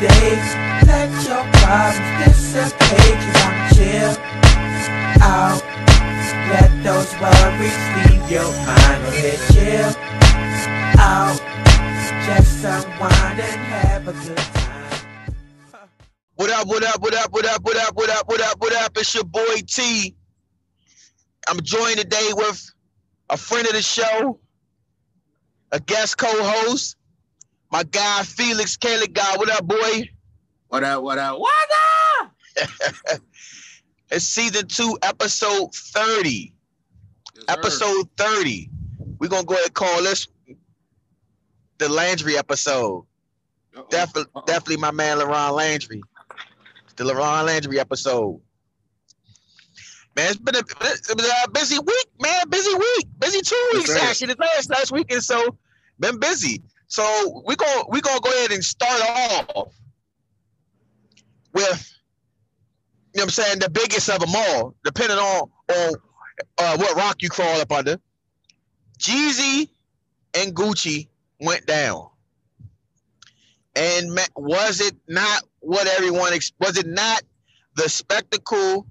days. Let your problems dissipate, cause I'm chill out. Let those worries leave your mind a bit chill out. Just unwind and have a good time. What up, what up, what up, what up, what up, what up, what up, what up? It's your boy T. I'm joined today with a friend of the show, a guest co-host, my guy Felix Kelligar. What up, boy? What up? What up? What up? It's season two, episode 30. Yes. Episode 30. We're gonna go ahead and call this the Landry episode. Uh-oh. Definitely, Uh-oh. definitely my man LaRon Landry. The LaRon Landry episode. Man, it's been a, a busy week, man. Busy week. Busy two weeks, sir. actually. The last last weekend, so been busy. So we're gonna we're gonna go ahead and start off with you know what I'm saying, the biggest of them all, depending on on uh, what rock you crawl up under. Jeezy and Gucci went down. And was it not what everyone was it not the spectacle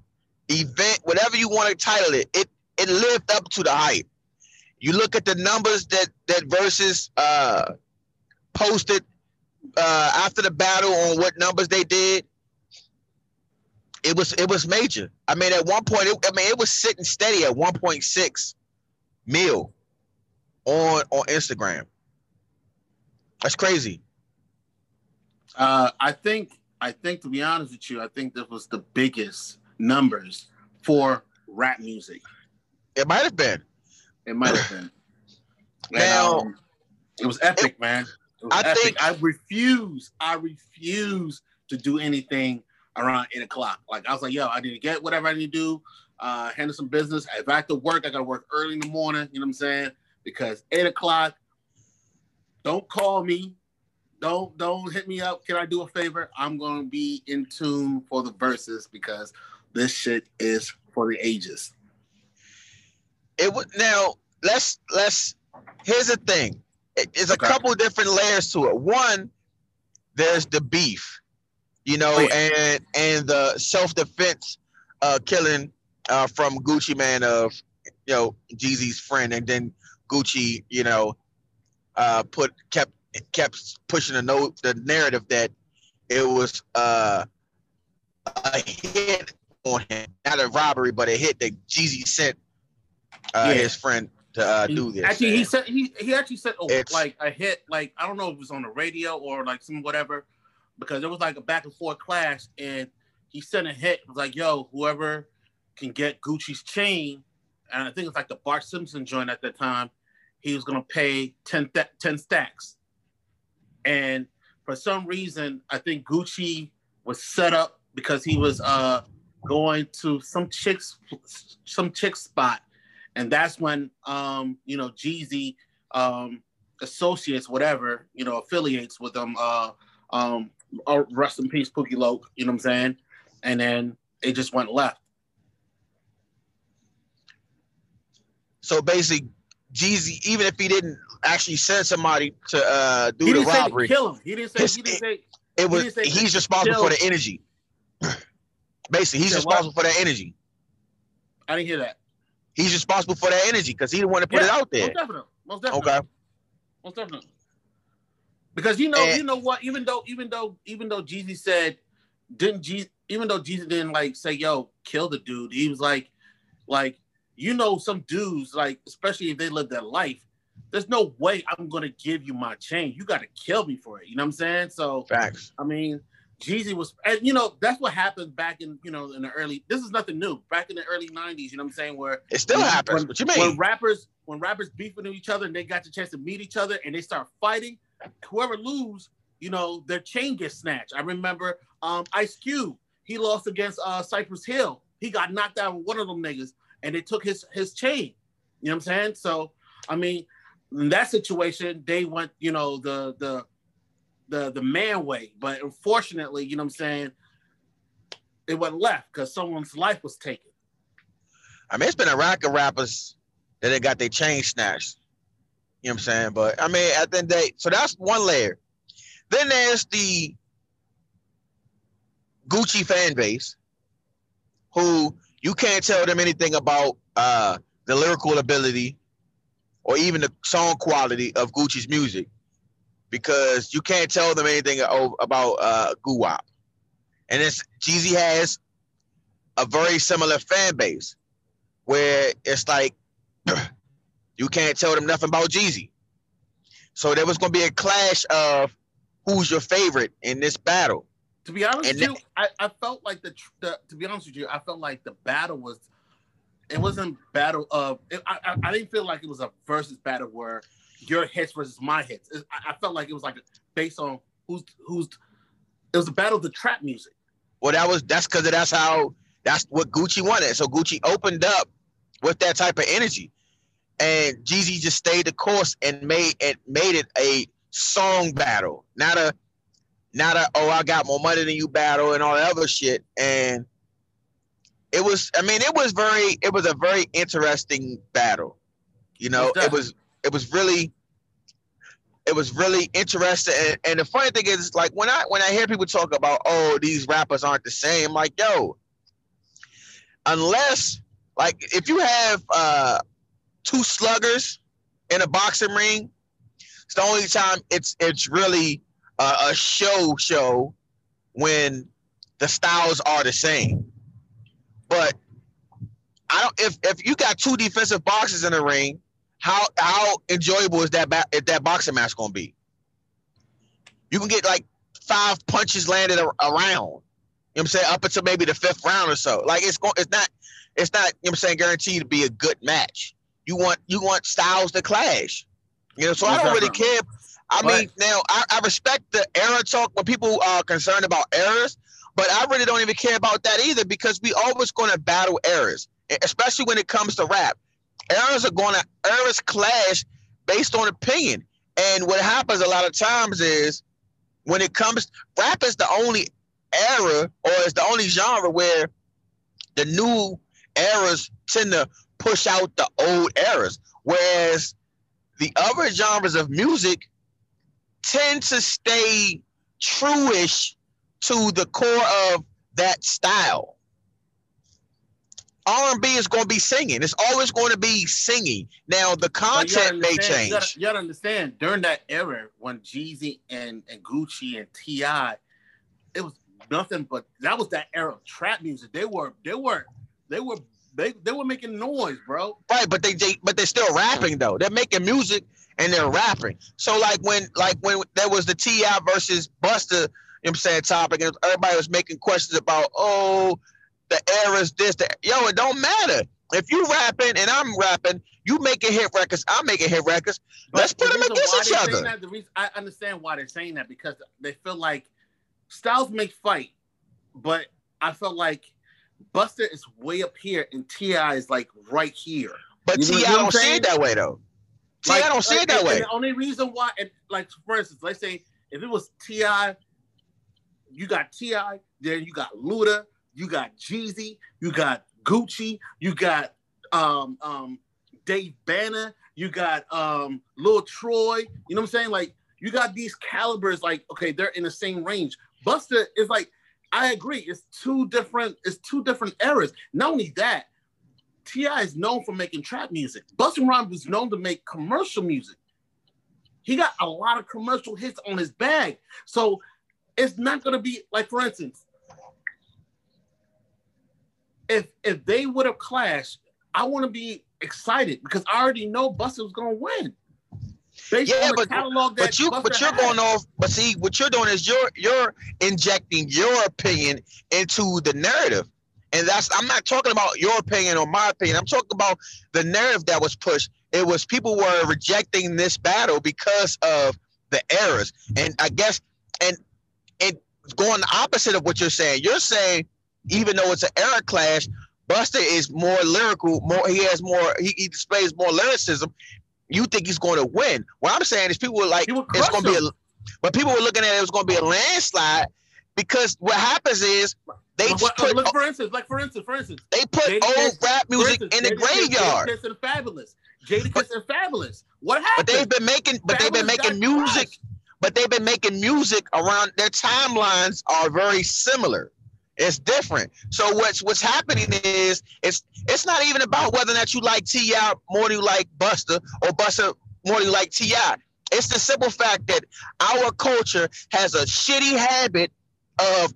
event, whatever you want to title it? It it lived up to the hype. You look at the numbers that that versus uh posted uh after the battle on what numbers they did. It was it was major. I mean, at one point, it, I mean, it was sitting steady at 1.6 mil on on Instagram. That's crazy. Uh, I think. I think to be honest with you, I think this was the biggest numbers for rap music. It might have been. It might have been. And, Now- um, it was epic, man. It was I epic. think- I refuse. I refuse to do anything around eight o'clock. Like I was like, yo, I need to get whatever I need to do. Uh, handle some business. If I have to work, I gotta work early in the morning. You know what I'm saying? Because eight o'clock. Don't call me. Don't don't hit me up. Can I do a favor? I'm gonna be in tune for the verses because this shit is for the ages. It would now. Let's let's. Here's the thing. It's a Okay. couple different layers to it. One, there's the beef, you know, Oh, yeah. and and the self defense, uh, killing, uh, from Gucci Mane of, you know, Jeezy's friend, and then Gucci, you know, uh, put kept kept pushing the note the narrative that it was uh a hit on him, not a robbery, but a hit that Jeezy sent uh, Yeah. his friend to uh, do this. Actually, he said he he actually said oh, It's- like a hit like I don't know if it was on the radio or like some whatever because there was like a back and forth clash and he sent a hit it was like yo whoever can get Gucci's chain and I think it's like the Bart Simpson joint at that time he was gonna pay 10, th- 10 stacks and for some reason I think Gucci was set up because he was uh going to some chicks some chick spot and that's when um you know Jeezy um associates whatever you know affiliates with them uh um uh, rest in peace Pookie Loc you know what I'm saying and then it just went left So basically, Jeezy, even if he didn't actually send somebody to uh, do he the didn't say to robbery, kill him he didn't say His- he didn't say it was say he's responsible for the energy. basically, he's He said what? responsible for that energy. I didn't hear that He's responsible for that energy because he didn't want to put it out there. most definitely most definitely Okay. most definitely because you know And- you know what even though even though even though Jeezy said didn't Jeezy even though Jeezy didn't like say yo kill the dude he was like like you know some dudes like especially if they live their life there's no way I'm gonna give you my chain you got to kill me for it you know what I'm saying so Facts. I mean, Jeezy was, and you know, that's what happened back in, you know, in the early. This is nothing new. Back in the early '90s, you know what I'm saying? Where It still when- happens. when- what you when rappers, when rappers beef with each other and they got the chance to meet each other and they start fighting, whoever lose, you know, their chain gets snatched. I remember um Ice Cube. He lost against uh Cypress Hill. He got knocked out with one of them niggas, and they took his his chain. You know what I'm saying? So, I mean, in that situation, they went, you know, the the the the man way. But unfortunately, you know what I'm saying, it went left because someone's life was taken. I mean, it's been a rack of rappers that they got their chain snatched. You know what I'm saying? But I mean, at the end day, so that's one layer. Then there's the Gucci fan base who you can't tell them anything about uh, the lyrical ability or even the song quality of Gucci's music because you can't tell them anything about uh, Guwap. And it's Jeezy has a very similar fan base where it's like you can't tell them nothing about Jeezy. So there was going to be a clash of who's your favorite in this battle. To be honest and with you, I, I felt like the, the to be honest with you, I felt like the battle was it wasn't battle of it, I, I, I didn't feel like it was a versus battle where your hits versus my hits. It, I, I, felt like it was like based on who's who's it was a battle of the trap music. Well, that was that's because that's how that's what Gucci wanted. So Gucci opened up with that type of energy, and Jeezy just stayed the course and made it made it a song battle, not a not a oh I got more money than you battle and all that other shit. And it was I mean it was very it was a very interesting battle. You know, it was it was really it was really interesting and, and, the funny thing is like when I when I hear people talk about oh these rappers aren't the same like yo unless like if you have uh two sluggers in a boxing ring it's the only time it's it's really a show show when the styles are the same. But I don't if if you got two defensive boxes in the ring, how how enjoyable is that ba- is that boxing match going to be? You can get like five punches landed around. You know what I'm saying? Up until maybe the fifth round or so. Like it's going it's not it's not, you know what I'm saying, guaranteed to be a good match. You want you want styles to clash. You know, so I don't really care I mean, now I, I, respect the era talk when people are concerned about errors, but I really don't even care about that either because we always going to battle errors, especially when it comes to rap. Errors are going to errors clash based on opinion, and what happens a lot of times is when it comes rap is the only era or is the only genre where the new eras tend to push out the old eras, whereas the other genres of music tend to stay truish to the core of that style. R&B is going to be singing. It's always going to be singing. Now the content may change. You gotta, you gotta, understand during that era when Jeezy and, and Gucci and T.I., it was nothing but that was that era of trap music. They were they were they were they, they were making noise, bro. Right, but they, they but they're still rapping though. They're making music and they're rapping. So like when like when there was the T.I. versus Busta, you know what I'm saying, topic, and everybody was making questions about, oh, the era's this, the yo, it don't matter. If you rapping and I'm rapping, you making hit records, I'm making hit records. Let's put them against each other. That, the reason, I understand why they're saying that because they feel like styles make fight, but I felt like Busta is way up here and T.I. is like right here. But T.I. don't see it that way though. See, like, I don't see it that way. the only reason why, and like for instance, let's say if it was T.I., you got T.I., then you got Luda, you got Jeezy, you got Gucci, you got um um Dave Banner, you got um Lil Troy. You know what I'm saying? Like you got these calibers, like okay, they're in the same range. Busta is like, I agree, it's two different, it's two different eras. Not only that, T.I. is known for making trap music. Busta Rhymes was known to make commercial music. He got a lot of commercial hits on his bag. So it's not gonna be like, for instance, if if they would have clashed, I want to be excited because I already know Busta was gonna win. Yeah, but, but you but you're had. going off. But see, what you're doing is you're you're injecting your opinion into the narrative. And that's I'm not talking about your opinion or my opinion. I'm talking about the narrative that was pushed. It was people were rejecting this battle because of the errors. And I guess and and going the opposite of what you're saying. You're saying even though it's an era clash, Busta is more lyrical, more he has more he, he displays more lyricism. You think he's going to win. What I'm saying is people were like it's going to be a but people were looking at it, it was going to be a landslide because what happens is they but, put, look, for instance, like for instance, for instance, they put Jada old Kiss, rap music instance, in the Jada graveyard. Jadakiss and Fabolous, Jadakiss and Fabolous. What happened? But they've been making, but Fabolous they've been making music. But they've been making music around their timelines are very similar. It's different. So what's what's happening is it's it's not even about whether or not you like T.I. more than you like Busta or Busta more than you like Ti. It's the simple fact that our culture has a shitty habit of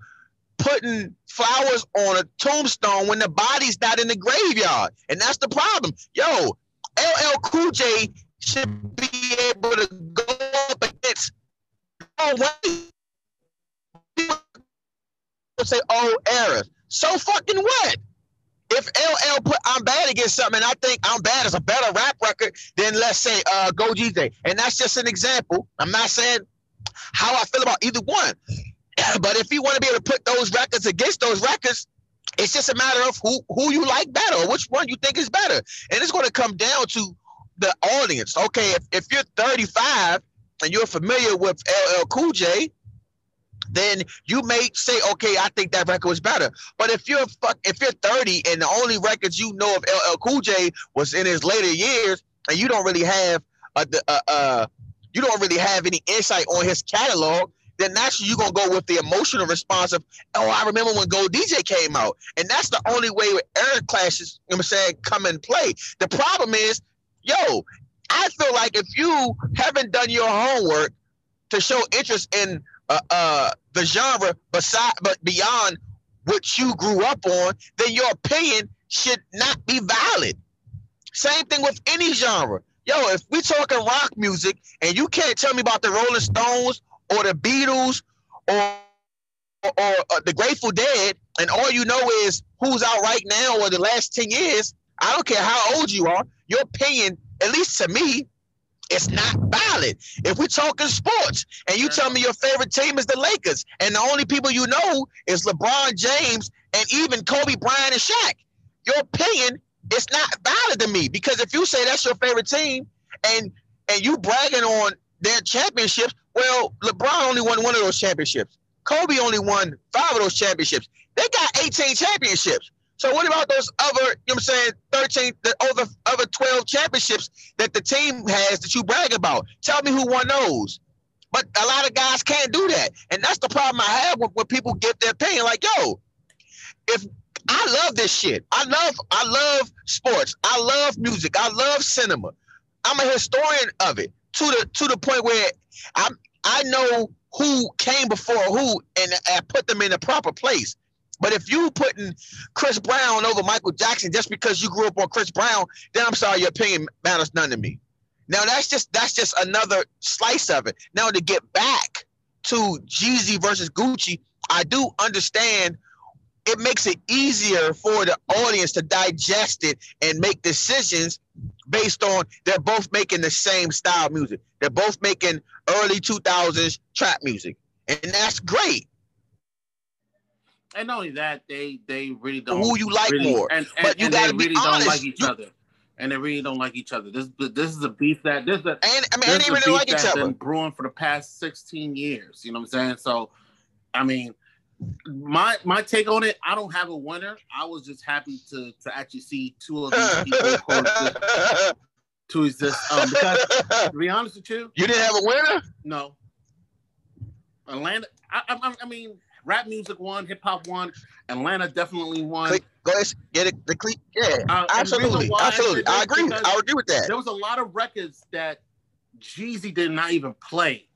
putting flowers on a tombstone when the body's not in the graveyard, and that's the problem. Yo, LL Cool J should be able to go up against. Say all errors. So fucking what? If LL put I'm bad against something, and I think I'm bad is a better rap record than let's say uh Go DJ. And that's just an example. I'm not saying how I feel about either one. but if you want to be able to put those records against those records, it's just a matter of who who you like better or which one you think is better. And it's going to come down to the audience. Okay, if, if you're 35 and you're familiar with LL Cool J, then you may say, okay, I think that record was better. But if you're fuck, if you're 30 and the only records you know of LL Cool J was in his later years, and you don't really have a, a you don't really have any insight on his catalog, then naturally you're gonna go with the emotional response of, oh, I remember when Go DJ came out. And that's the only way with era clashes, you know what I'm saying, come and play. The problem is yo, I feel like if you haven't done your homework to show interest in uh, uh, the genre beside but beyond what you grew up on, then your opinion should not be valid. Same thing with any genre. Yo, if we talking rock music and you can't tell me about the Rolling Stones or the Beatles or or, or uh, the Grateful Dead, and all you know is who's out right now or the last 10 years, I don't care how old you are, your opinion, at least to me, it's not valid. If we're talking sports and you tell me your favorite team is the Lakers, and the only people you know is LeBron James and even Kobe Bryant and Shaq, your opinion is not valid to me because if you say that's your favorite team and and you bragging on their championships, well, LeBron only won one of those championships. Kobe only won five of those championships. They got 18 championships. So what about those other, you know what I'm saying, 13, the over other 12 championships that the team has that you brag about? Tell me who won those. But a lot of guys can't do that. And that's the problem I have when, when people get their opinion. Like, yo, if I love this shit. I love, I love sports. I love music. I love cinema. I'm a historian of it to the to the point where I'm I know who came before who and I put them in the proper place. But if you putting Chris Brown over Michael Jackson just because you grew up on Chris Brown, then I'm sorry, your opinion matters none to me. Now that's just that's just another slice of it. Now to get back to Jeezy versus Gucci, I do understand it makes it easier for the audience to digest it and make decisions based on they're both making the same style music. They're both making early 2000s trap music. And that's great and not only that, they they really don't. Who you like really, more, and, and, but you and gotta they really don't like each You- other, and they really don't like each other. This this is a beef that this is a, And I mean, this they is a really beef like each other. been brewing for the past sixteen years. You know what I'm saying? So, I mean, my my take on it, I don't have a winner. I was just happy to to actually see two of these people coexist, to exist. Um, because to be honest with you, you didn't have a winner? no. Atlanta, I, I, I mean, rap music won, hip hop won. Atlanta definitely won. Click, go ahead, get it. The click, yeah, Uh, and the reason absolutely, why I absolutely. I agree. because I agree with that. There was a lot of records that Jeezy did not even play.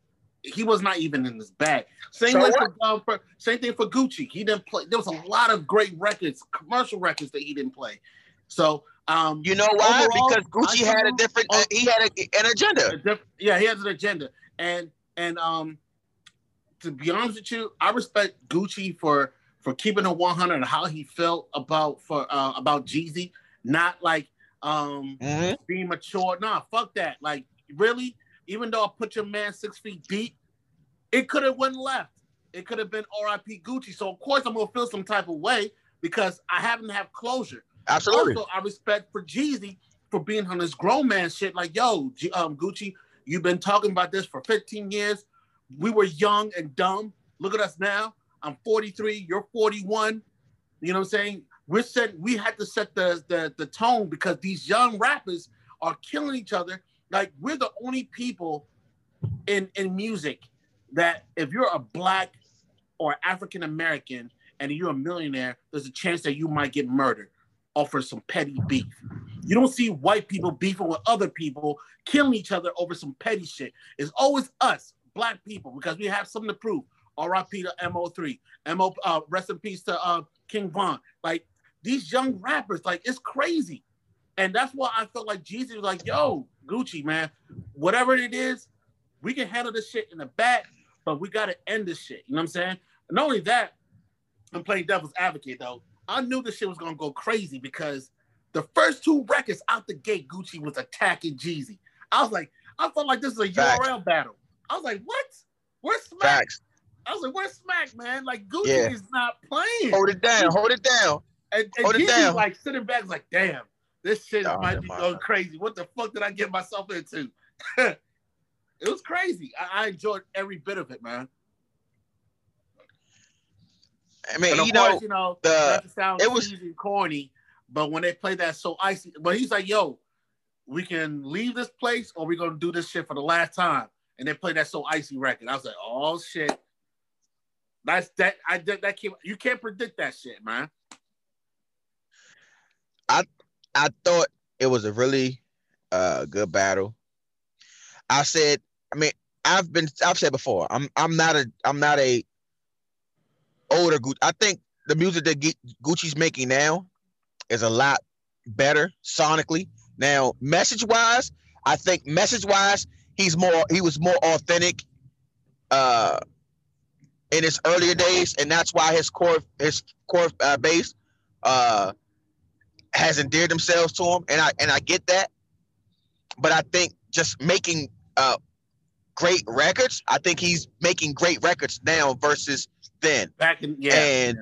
He was not even in his bag. Same So for, uh, for same thing for Gucci. He didn't play. There was a lot of great records, commercial records that he didn't play. So um, You know why? Overall, because Gucci had a different. Uh, he had a, an agenda. diff- yeah, he has an agenda. And and um to be honest with you, I respect Gucci for for keeping it 100 and how he felt about for uh, about Jeezy, not like um hmm being mature. Nah, fuck that. Like really, even though I put your man six feet deep, it could have went left. It could have been R.I.P. Gucci. So of course I'm gonna feel some type of way because I haven't have closure. Absolutely. Also, I respect for Jeezy for being on this grown man shit. Like, yo, G- um, Gucci, you've been talking about this for 15 years. We were young and dumb. Look at us now. I'm 43. You're 41. You know what I'm saying? We're set. We had to set the the the tone because these young rappers are killing each other. Like we're the only people in in music that if you're a black or African American and you're a millionaire, there's a chance that you might get murdered over some petty beef. You don't see white people beefing with other people, killing each other over some petty shit. It's always us, black people, because we have something to prove. R.I.P. to MO3. MO, uh, rest in peace to uh, King Von. Like these young rappers, like it's crazy. And that's why I felt like Jeezy was like, yo, Gucci, man, whatever it is, we can handle this shit in the back, but we got to end this shit. You know what I'm saying? And not only that, I'm playing devil's advocate though. I knew this shit was gonna go crazy because the first two records out the gate, Gucci was attacking Jeezy. I was like, I felt like this is a Facts. URL battle. I was like, what? Where's Smack? Facts. I was like, where's Smack, man? Like Gucci Yeah. is not playing. Hold it down. Hold it down. And, and Hold it down. like sitting back, like, damn, this shit Oh, might be going crazy. What the fuck did I get myself into? it was crazy. I, I enjoyed every bit of it, man. I mean, you course, know, you know, the not to sound it was- corny, but when they play that so icy, but he's like, yo, we can leave this place or we're gonna do this shit for the last time. And they played that so icy record. I was like, oh shit. That's that I did that came you can't predict that shit, man. I I thought it was a really uh good battle. I said, I mean, I've been I've said before, I'm I'm not a I'm not a older Gucci. I think the music that Gucci's making now is a lot better sonically. Now, message wise, I think message wise, he's more he was more authentic uh in his earlier days, and that's why his core his core uh, base uh has endeared themselves to him, and I and I get that. But I think just making uh great records, I think he's making great records now versus then. Back in yeah. And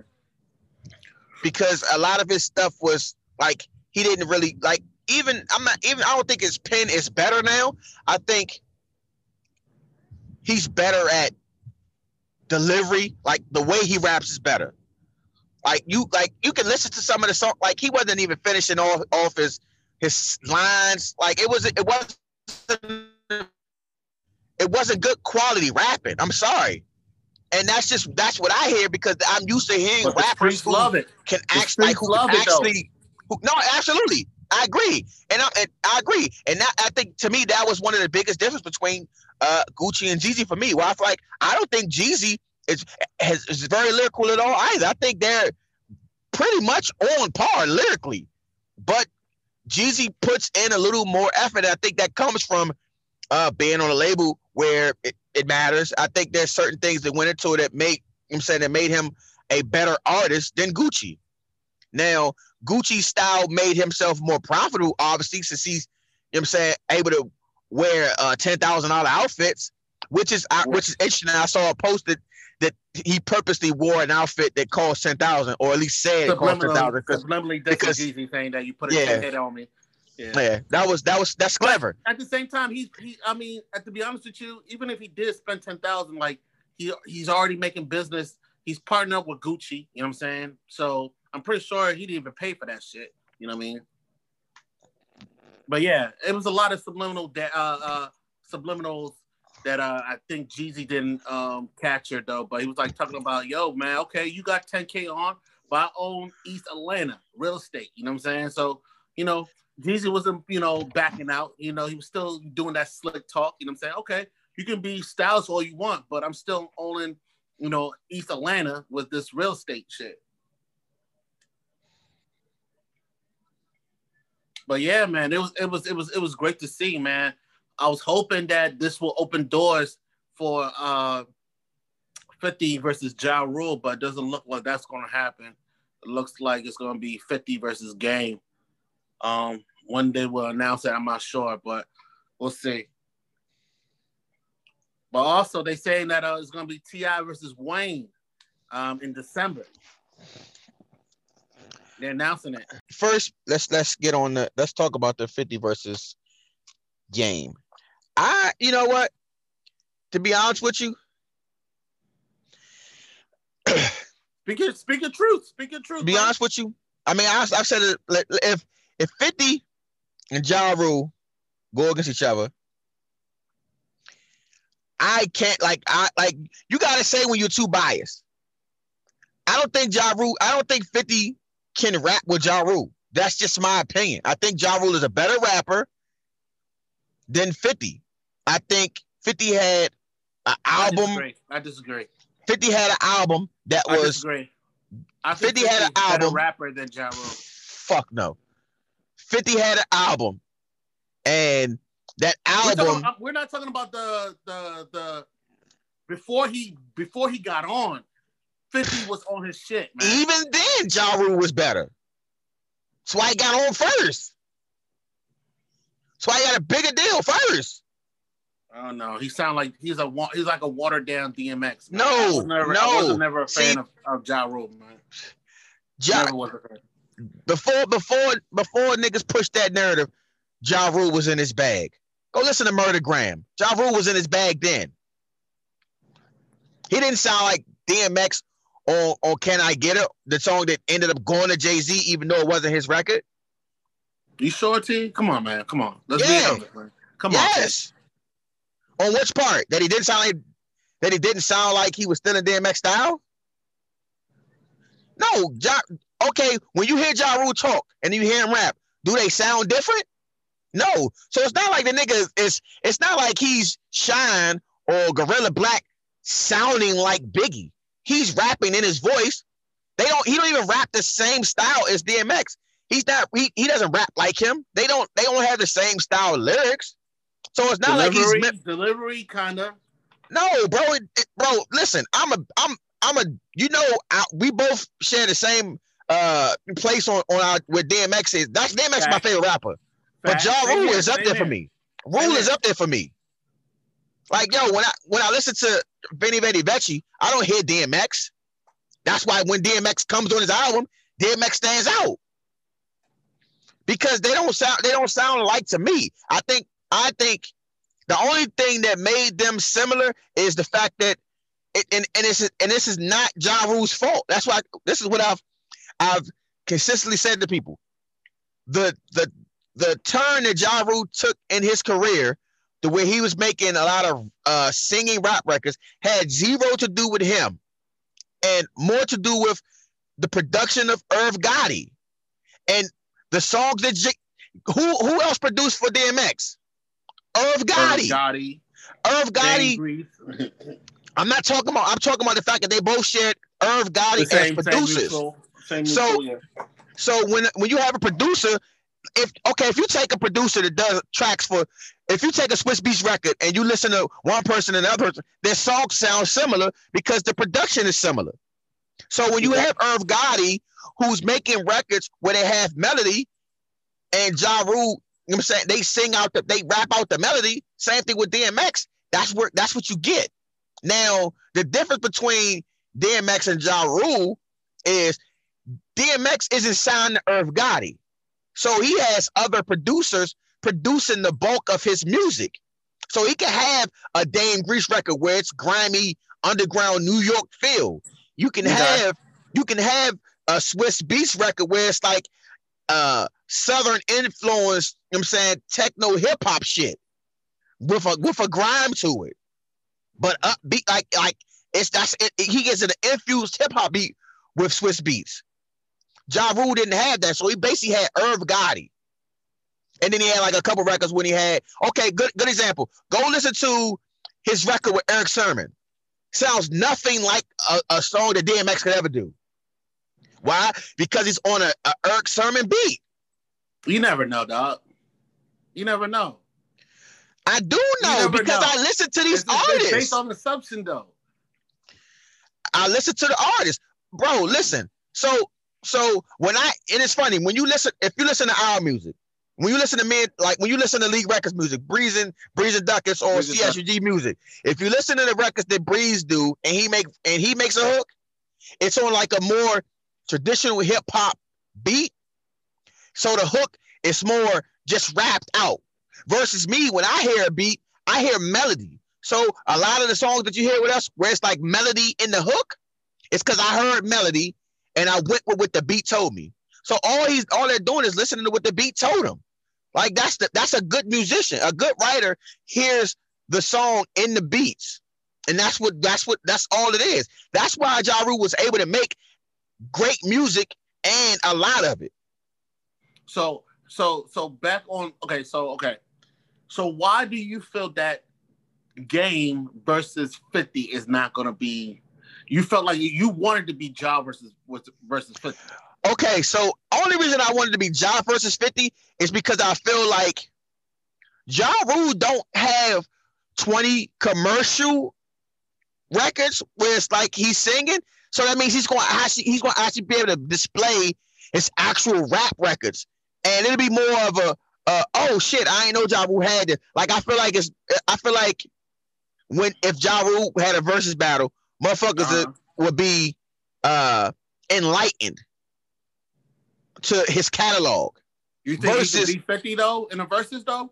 because a lot of his stuff was like he didn't really like even I'm not even I don't think his pen is better now. I think he's better at delivery, like the way he raps is better. Like you like you can listen to some of the song like he wasn't even finishing off off his his lines. Like it was it wasn't it wasn't good quality rapping. I'm sorry. And that's just that's what I hear because I'm used to hearing but rappers who love it. can actually like who love actually who, no absolutely I agree and I, and I agree and that, I think to me that was one of the biggest difference between uh, Gucci and Jeezy for me. Well, I feel like I don't think Jeezy is has, is very lyrical at all either. I think they're pretty much on par lyrically. But Jeezy puts in a little more effort I think that comes from uh, being on a label where it, it matters. I think there's certain things that went into it that make I'm saying that made him a better artist than Gucci. Now, Gucci's style made himself more profitable, obviously, since he's, you know I'm saying, able to wear uh ten thousand dollar outfits, which is uh, which is interesting. I saw a post that, that he purposely wore an outfit that cost ten thousand, or at least said it cost ten thousand. Subliminally dissing because- Jeezy saying that you put a Yeah. hit on me. Yeah. yeah, that was that was that's clever. At the same time, he's he. I mean, uh, to be honest with you, even if he did spend ten thousand, like he he's already making business. He's partnered up with Gucci. You know what I'm saying? So I'm pretty sure he didn't even pay for that shit. You know what I mean? But yeah, it was a lot of subliminal that uh, uh subliminals that uh I think Jeezy didn't um capture though. But he was like talking about, yo, man, okay, you got 10k on, but I own East Atlanta real estate. You know what I'm saying? So you know, Jeezy wasn't, you know, backing out. You know, he was still doing that slick talk. You know what I'm saying? Okay, you can be stylish all you want, but I'm still owning, you know, East Atlanta with this real estate shit. But yeah, man, it was it was it was it was great to see, man. I was hoping that this will open doors for uh 50 versus Ja Rule, but it doesn't look like that's gonna happen. It looks like it's gonna be 50 versus game. Um, one day we'll announce it. I'm not sure, but we'll see. But also, they saying that uh, it's gonna be T.I. versus Wayne um, in December. They're announcing it. First, let's let's get on the let's talk about the 50 versus game. I you know what? To be honest with you, Speak your, speak your truth. Speak your truth. be man. honest with you, I mean, I, I've said it. If if Fifty and Ja Rule go against each other, I can't like I like you gotta say when you're too biased. I don't think Ja Rule, I don't think 50 can rap with Ja Rule. That's just my opinion. I think Ja Rule is a better rapper than 50. I think 50 had an I album. disagree. I disagree. 50 had an album that was. I disagree. I think 50 had an 50 is a better album. rapper than Ja Rule. fuck no. 50 had an album, and that We're, album, talking, uh, we're not talking about the the the before he before he got on. Fifty was on his shit, man. even then, Ja Rule was better. That's why he got on first. That's why he got a bigger deal first. I don't know. He sound like he's a he's like a watered down DMX. man. No, I was never, no. never a fan See- of, of Ja Rule, man. Ja, Never was a fan. before before before niggas pushed that narrative, Ja Rule was in his bag. Go listen to Murdergram. Ja Rule was in his bag then. He didn't sound like DMX on, on Can I Get It, the song that ended up going to Jay Z, even though it wasn't his record. You sure, T? Come on, man. Come on. Let's Yeah. be honest, man. Come on. yes. On which part? That he didn't sound like that he didn't sound like he was still in DMX style? No, ja, okay. When you hear Ja Rule talk and you hear him rap, do they sound different? No. So it's not like the nigga is it's, it's not like he's Shyne or Guerilla Black sounding like Biggie. He's rapping in his voice. They don't he don't even rap the same style as DMX. He's not he, he doesn't rap like him. They don't they don't have the same style of lyrics. So it's not like he's Delivery, delivery, kind of. no, bro, it, it- bro. Listen, I'm a, I'm, I'm a. You know, I, we both share the same uh place on on our where DMX is. That's DMX is my favorite rapper, but Ja Rule is up there for me. Rule is up there for me. Like yo, when I when I listen to Venni Vetti Vecci, I don't hear DMX. That's why when DMX comes on his album, DMX stands out because they don't sound they don't sound like to me. I think I think the only thing that made them similar is the fact that it, and and this is and this is not Ja Rule's fault. That's why this is what I've I've consistently said to people. The the the turn that Ja Rule took in his career, the way he was making a lot of uh, singing rap records, had zero to do with him, and more to do with the production of Irv Gotti, and the songs that J- who who else produced for DMX? Irv Gotti. Gotti. Irv Gotti. I'm not talking about. I'm talking about the fact that they both shared Irv Gotti The as same, same producers. Same So- yeah. So when when you have a producer, if okay, if you take a producer that does tracks for, if you take a Swizz Beatz record and you listen to one person and another person, their songs sound similar because the production is similar. So when you have Irv Gotti, who's making records where they have melody, and Ja Rule, you know what I'm saying, they sing out the, they rap out the melody. Same thing with DMX. That's where that's what you get. Now the difference between DMX and Ja Rule is DMX isn't signed to Irv Gotti. So he has other producers producing the bulk of his music. So he can have a Dame Grease record where it's grimy underground New York feel. You can Okay. have you can have a Swizz Beatz record where it's like uh southern influence, you know what I'm saying, techno hip hop shit with a with a grime to it. But upbeat like like it's that's it, it- he gets an infused hip hop beat with Swizz Beatz. Ja Rule didn't have that, so he basically had Irv Gotti. And then he had like a couple records when he had okay, good good example. Go listen to his record with Erick Sermon. Sounds nothing like a, a song that DMX could ever do. Why? Because he's on a, a Erick Sermon beat. You never know, dog. You never know. I do know because know. I listen to these It's, it's artists. based on the substance, though. I listen to the artists, bro. Listen, so so when I and it's funny when you listen, if you listen to our music, when you listen to me, like when you listen to League Records music, Breeze and Breeze Duckets or and CSUG music, if you listen to the records that Breeze do and he make and he makes a hook, it's on like a more traditional hip hop beat. So the hook is more just rapped out. Versus me, when I hear a beat, I hear melody. So a lot of the songs that you hear with us, where it's like melody in the hook, it's because I heard melody and I went with what the beat told me. So all he's all they're doing is listening to what the beat told them. Like that's the that's a good musician, a good writer hears the song in the beats, and that's what that's what that's all it is. That's why Ja Rule was able to make great music and a lot of it. So so so back on okay, so okay. So why do you feel that game versus 50 is not gonna be you felt like you wanted to be Ja versus versus 50? Okay, so only reason I wanted to be Ja versus 50 is because I feel like Ja Rule don't have 20 commercial records where it's like he's singing. So that means he's to actually he's to actually be able to display his actual rap records, and it'll be more of a uh, oh shit, I ain't know Ja Rule had it. Like I feel like it's I feel like when if Ja Rule had a versus battle, motherfuckers uh-huh. would be uh enlightened to his catalog. You think versus, he could be 50 though in the verses though?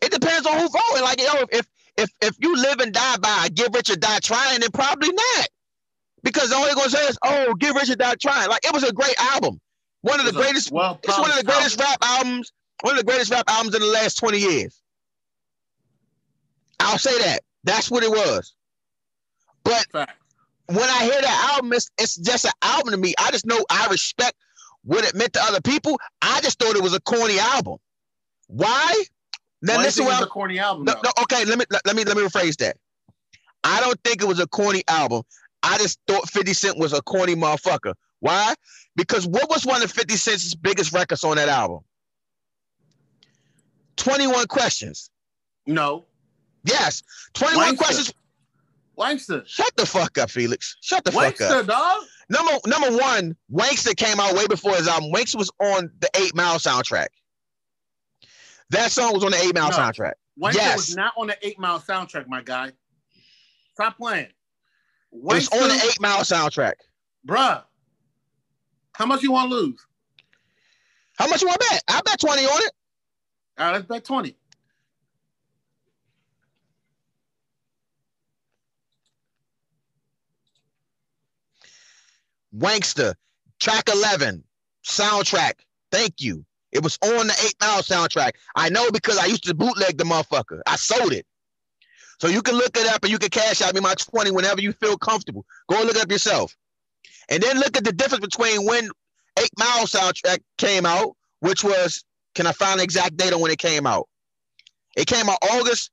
It depends on who's voting. Like, yo, if if if you live and die by Get Rich or Die Trying, then probably not. Because all they're gonna say is, "Oh, Get Rich or Die Trying." Like, it was a great album. One of the greatest. Well, it's one of the greatest rap albums. One of the greatest rap albums in the last twenty years. I'll say that. That's what it was. But Fact. when I hear that album, it's, it's just an album to me. I just know I respect what it meant to other people. I just thought it was a corny album. Why? Now listen, well, a corny album. No, no, okay, let me let me let me rephrase that. I don't think it was a corny album. I just thought 50 Cent was a corny motherfucker. Why? Because what was one of 50 Cent's biggest records on that album? 21 questions. No. Yes. 21 Wankster. questions. Wankster. Shut the fuck up, Felix. Shut the Wankster, fuck up. dog. Number number one, Wankster came out way before his album. Wankster was on the Eight Mile soundtrack. That song was on the Eight Mile no, soundtrack. Wankster yes. was not on the Eight Mile soundtrack, my guy. Stop playing. Wankster, was on the Eight Mile soundtrack. Bruh. How much you want to lose? How much you want to bet? I bet 20 on it. All right, let's bet 20. Wankster, track 11, soundtrack. Thank you. It was on the Eight Mile soundtrack. I know because I used to bootleg the motherfucker. I sold it. So you can look it up and you can cash out me my 20 whenever you feel comfortable. Go look it up yourself. And then look at the difference between when Eight Mile soundtrack came out, which was, can I find the exact date on when it came out? It came out August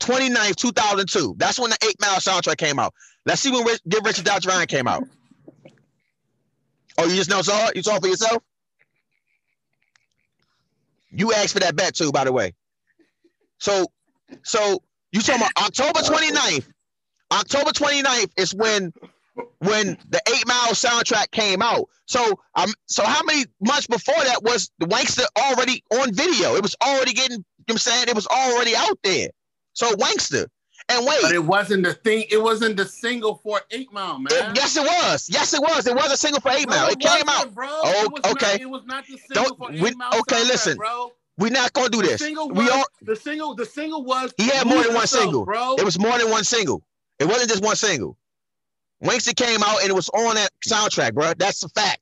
29th, 2002. That's when the Eight Mile soundtrack came out. Let's see when Get Rich or Die Trying came out. Oh, you just know saw it? You saw it for yourself? You asked for that bet too, by the way. So, so you talking about October 29th. October 29th is when when the Eight Mile soundtrack came out. So um, so how many months before that was the Wankster already on video? It was already getting, you know what I'm saying? It was already out there. So Wankster. And wait, but it wasn't the thing. It wasn't the single for Eight Mile, man. It, yes, it was. Yes, it was. It was a single for Eight Mile. It, it came out, bro. Oh, it okay. Not, it was not the single Don't, for Eight we, Mile. Okay, listen, bro. We're not gonna do this. Single was, we all, the single. The single was. He had more than one single, bro. It was more than one single. It wasn't just one single. Wankster came out and it was on that soundtrack, bro. That's a fact.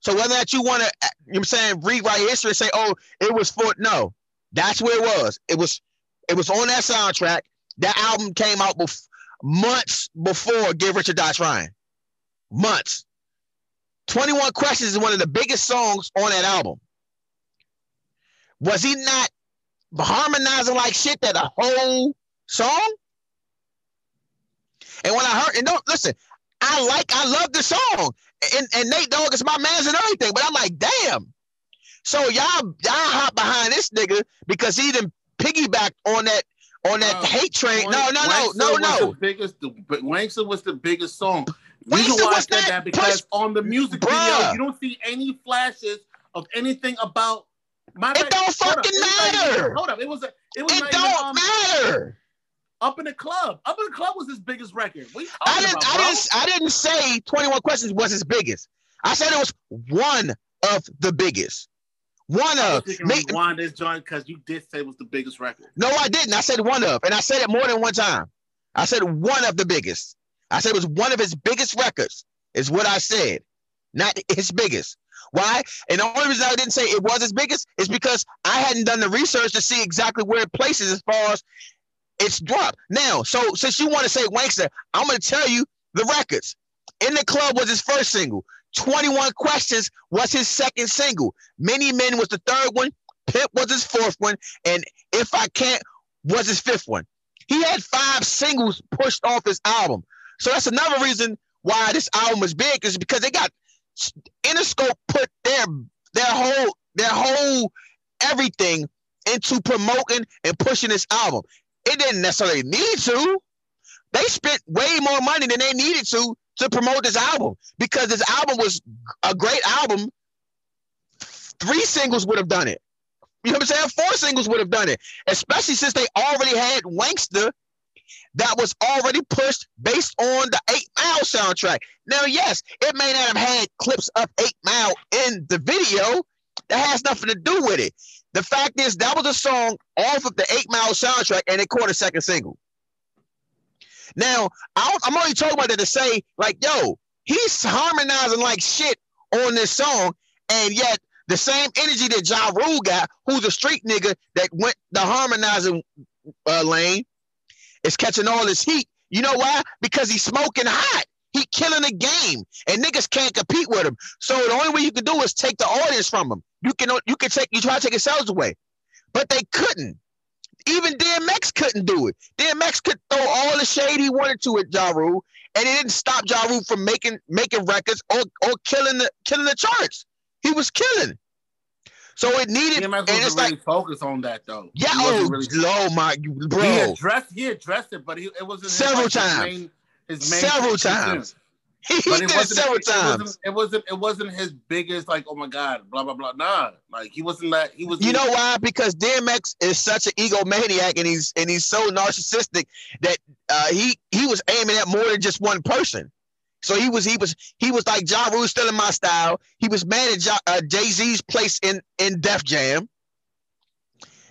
So whether that you want to, you know I'm saying, rewrite history and say, oh, it was for no, that's where it was. It was, it was on that soundtrack. That album came out bef- months before Get Rich or Die Trying. Months. 21 Questions is one of the biggest songs on that album. Was he not harmonizing like shit that a whole song? And when I heard, and don't listen, I like, I love the song. And, and Nate Dogg is my man's and everything, but I'm like, damn. So y'all, y'all hop behind this nigga because he didn't piggyback on that on that hate train. no, no, no, no, no. The biggest, the, Wankster was the biggest song. Reason why I said that because push, on the music bruh. video, you don't see any flashes of anything about my. It don't fucking matter. hold up, it was a. It was. It don't even, um, matter. Up in the club, up in the club was his biggest record. I didn't. About, I didn't. I didn't say Twenty One Questions was his biggest. I said it was one of the biggest. One of. Make, one this joint because you did say it was the biggest record. No, I didn't. I said one of, and I said it more than one time. I said one of the biggest. I said it was one of his biggest records. Is what I said, not his biggest. Why? And the only reason I didn't say it was his biggest is because I hadn't done the research to see exactly where it places as far as it's dropped. Now, so since you want to say Wankster, I'm going to tell you the records. In the Club was his first single. 21 Questions was his second single. Many Men was the third one. Pimp was his fourth one. And If I Can't was his fifth one. He had five singles pushed off his album. So that's another reason why this album was big, is because they got Interscope put their their whole their whole everything into promoting and pushing this album. It didn't necessarily need to. They spent way more money than they needed to to promote this album because this album was a great album. Three singles would have done it. You know what I'm saying? Four singles would have done it, especially since they already had Wanksta that was already pushed based on the Eight Mile soundtrack. Now, yes, it may not have had clips of Eight Mile in the video. That has nothing to do with it. The fact is, that was a song off of the Eight Mile soundtrack, and it caught a second single. Now, I'm only talking about that to say, like, yo, he's harmonizing like shit on this song, and yet the same energy that Ja Rule got, who's a street nigga that went the harmonizing uh, lane, is catching all this heat. You know why? Because he's smoking hot. He killing the game, and niggas can't compete with him. So the only way you can do is take the audience from him. You can you can take you try to take sales away, but they couldn't. Even DMX couldn't do it. DMX could throw all the shade he wanted to at Ja Rule, and it didn't stop Ja Rule from making making records or, or killing the killing the charts. He was killing. So it needed, DMX and it's really like focus on that though. Yeah, oh, wasn't really- oh my, bro, He addressed he addressed it, but he, it wasn't his, Several like, his times. main- his main several times. he But did it it wasn't, several it, times. wasn't, it wasn't it wasn't his biggest like oh my god blah blah blah nah like he wasn't that he was You know why? Because DMX is such an egomaniac and he's and he's so narcissistic that uh, he he was aiming at more than just one person. So he was he was he was like Ja Rule still in my style. He was mad at ja, uh, Jay Z's place in in Def Jam.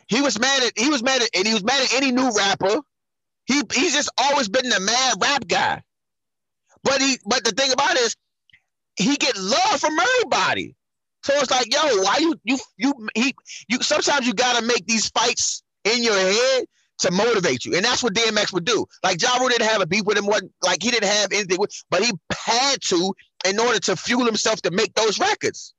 He was mad at he was mad at and he was mad at any new rapper. He he's just always been the mad rap guy. But he but the thing about it is he get love from everybody. So it's like, yo, why you you you he you sometimes you gotta make these fights in your head to motivate you. And that's what DMX would do. Like Ja Rule didn't have a beef with him, wasn't like he didn't have anything with, but he had to in order to fuel himself to make those records.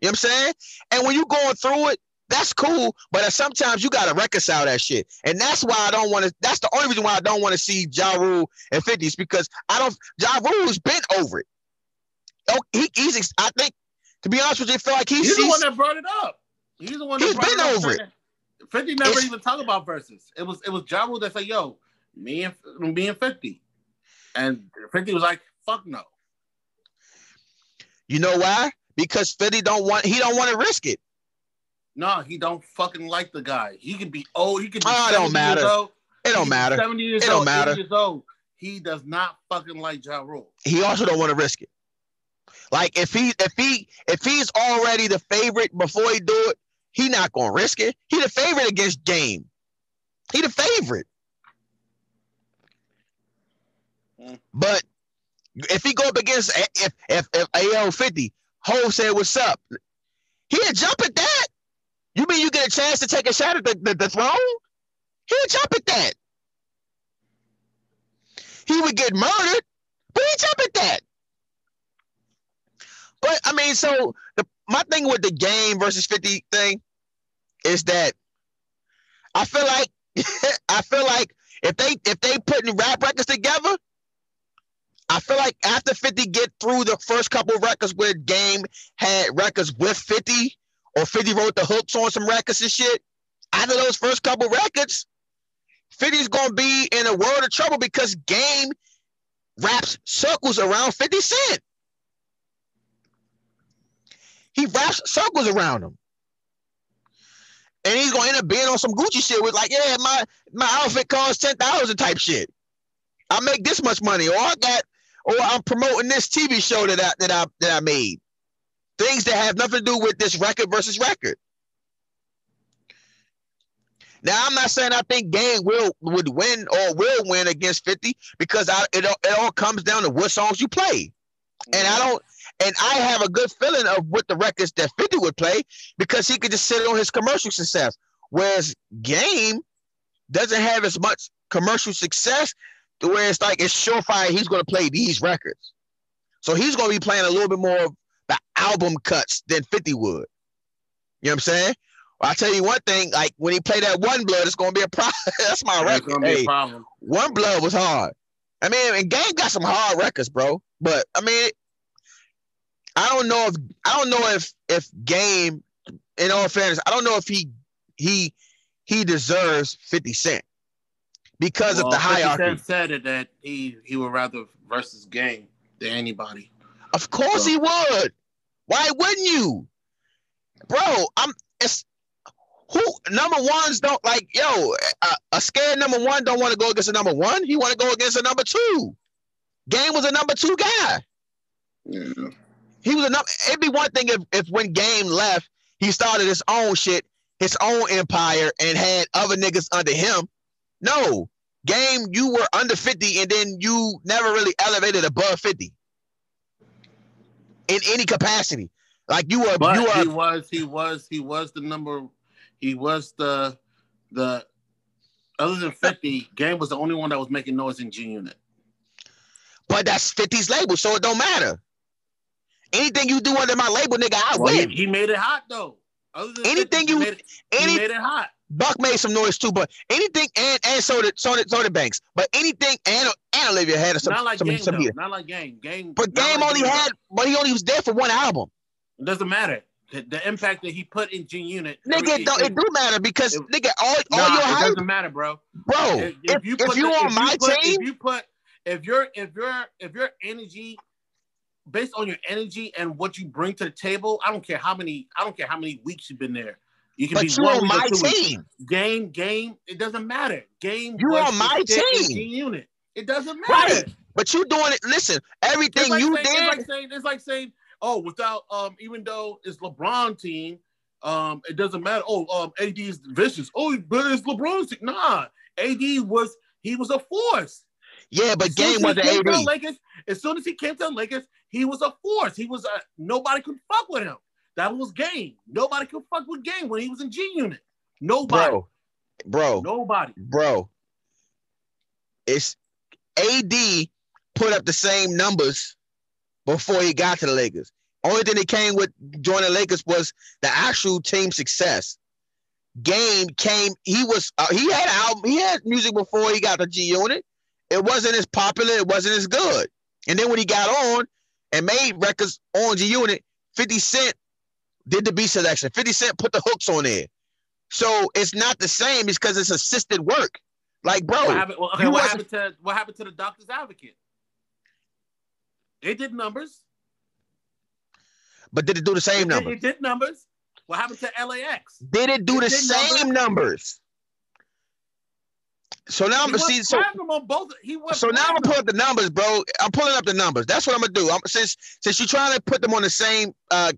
You know what I'm saying? And when you going through it, that's cool, but sometimes you gotta reconcile that shit. And that's why I don't want to. That's the only reason why I don't want to see Ja Rule and 50s because I don't. Ja Rule's been over it. Oh, he, he's. I think, to be honest with you, I feel like he's. he's the one that brought it up he's the one that He's brought been it up. over it. 50 never It's- even talked about verses it was it was Ja Rule that said yo me and me and 50 and 50 was like fuck no You know why? Because 50 don't want. He don't want to risk it. No he don't fucking like the guy he could be old he could be Oh, it don't matter. old. It don't matter. 70 years It don't old, matter. years old he does not fucking like Ja Rule he also don't want to risk it. Like if he if he if he's already the favorite before he do it, he not gonna risk it. He the favorite against Game. He the favorite. Mm. But if he go up against if if if AL 50, Ho said what's up, he'll jump at that. You mean you get a chance to take a shot at the, the, the throne? He'll jump at that. He would get murdered, but he'll jump at that. But I mean, so the my thing with the game versus 50 thing is that I feel like I feel like if they if they putting rap records together, I feel like after 50 get through the first couple records where Game had records with 50 or 50 wrote the hooks on some records and shit, after those first couple records, 50's gonna be in a world of trouble because Game raps circles around 50 Cent. He raps circles around him. And he's gonna end up being on some Gucci shit with like, yeah, my my outfit costs ten thousand type shit. I make this much money, or I got, or I'm promoting this TV show that I that I that I made. Things that have nothing to do with this record versus record. Now I'm not saying I think Game will would win or will win against 50 because I, it, all- it all comes down to what songs you play. And I don't and I have a good feeling of what the records that 50 would play because he could just sit on his commercial success. Whereas Game doesn't have as much commercial success to where it's like it's surefire he's gonna play these records. So he's gonna be playing a little bit more the album cuts than 50 would. You know what I'm saying? Well, I tell you one thing, like when he played that one blood, it's gonna be a problem. That's my record. Hey, a problem. one blood was hard. I mean, and Game got some hard records, bro. But I mean, I don't know if I don't know if if Game, in all fairness, I don't know if he he he deserves 50 Cent because of Well, the 50 hierarchy. Cent said it that he he would rather versus game than anybody. Of course he would. Why wouldn't you, bro? I'm. It's who number ones don't like. Yo, a, a scared number one don't want to go against a number one. He want to go against a number two. Game was a number two guy. yeah. He was a number. It'd be one thing if if when Game left, he started his own shit, his own empire, and had other niggas under him. No, Game, you were under fifty, and then you never really elevated above fifty in any capacity. Like you were, But you he was he was he was the number he was the the other than 50, Game was the only one that was making noise in G Unit. But that's 50's label, so it don't matter. Anything you do under my label, nigga, I Well, he, win. he made it hot though. Other than Anything 50, you- he made, it, he Any made it hot. Buck made some noise too, but anything and and so did so did, so did Banks. But anything and and Olivia had some not like some, game some though. Not like game. Game. But Game like only Game, had, but he only was there for one album. It doesn't matter. The, the impact that he put in G Unit. Nigga, it, don't, it do matter because it- nigga, all, all your it hype, doesn't matter, bro. bro. If, If, if you if put you the- on if my put, team, if you put if your if your if your energy based on your energy and what you bring to the table, I don't care how many I don't care how many weeks you've been there. You can but be you on my weeks. team. Game, game, it doesn't matter. Game, You're on my the shit in team. G unit. It doesn't matter. Right. But you doing it. Listen, everything It's like, you saying, did. it's like saying it's like saying, oh, without um, even though it's LeBron team, um, it doesn't matter. Oh, um, AD is vicious. Oh, but it's LeBron's team. Nah, AD was he was a force. yeah, but As game wasn't came to AD. Lakers, as soon as he came to the Lakers, he was a force. He was a nobody could fuck with him. That was game. Nobody could fuck with game when he was in G Unit. Nobody. Bro, bro, Nobody. bro. It's AD put up the same numbers before he got to the Lakers. Only thing that came with joining the Lakers was the actual team success. Game came. He was. Uh, he had album. He had music before he got the G Unit. It wasn't as popular. It wasn't as good. And then when he got on and made records on G Unit, Fifty Cent did the beat selection. Fifty Cent put the hooks on there. So it's not the same It's because it's assisted work. Like, bro, What happened? Well, okay, what happened to what happened to the Doctor's Advocate? They did numbers. but did it do the same It numbers? It did numbers. What happened to LAX? Did it do It the same numbers? So now I'm gonna see. So, on both. He so now I'm gonna pull up the numbers, bro. I'm pulling up the numbers. That's what I'm gonna do. I'm, since since you're trying to put them on the same uh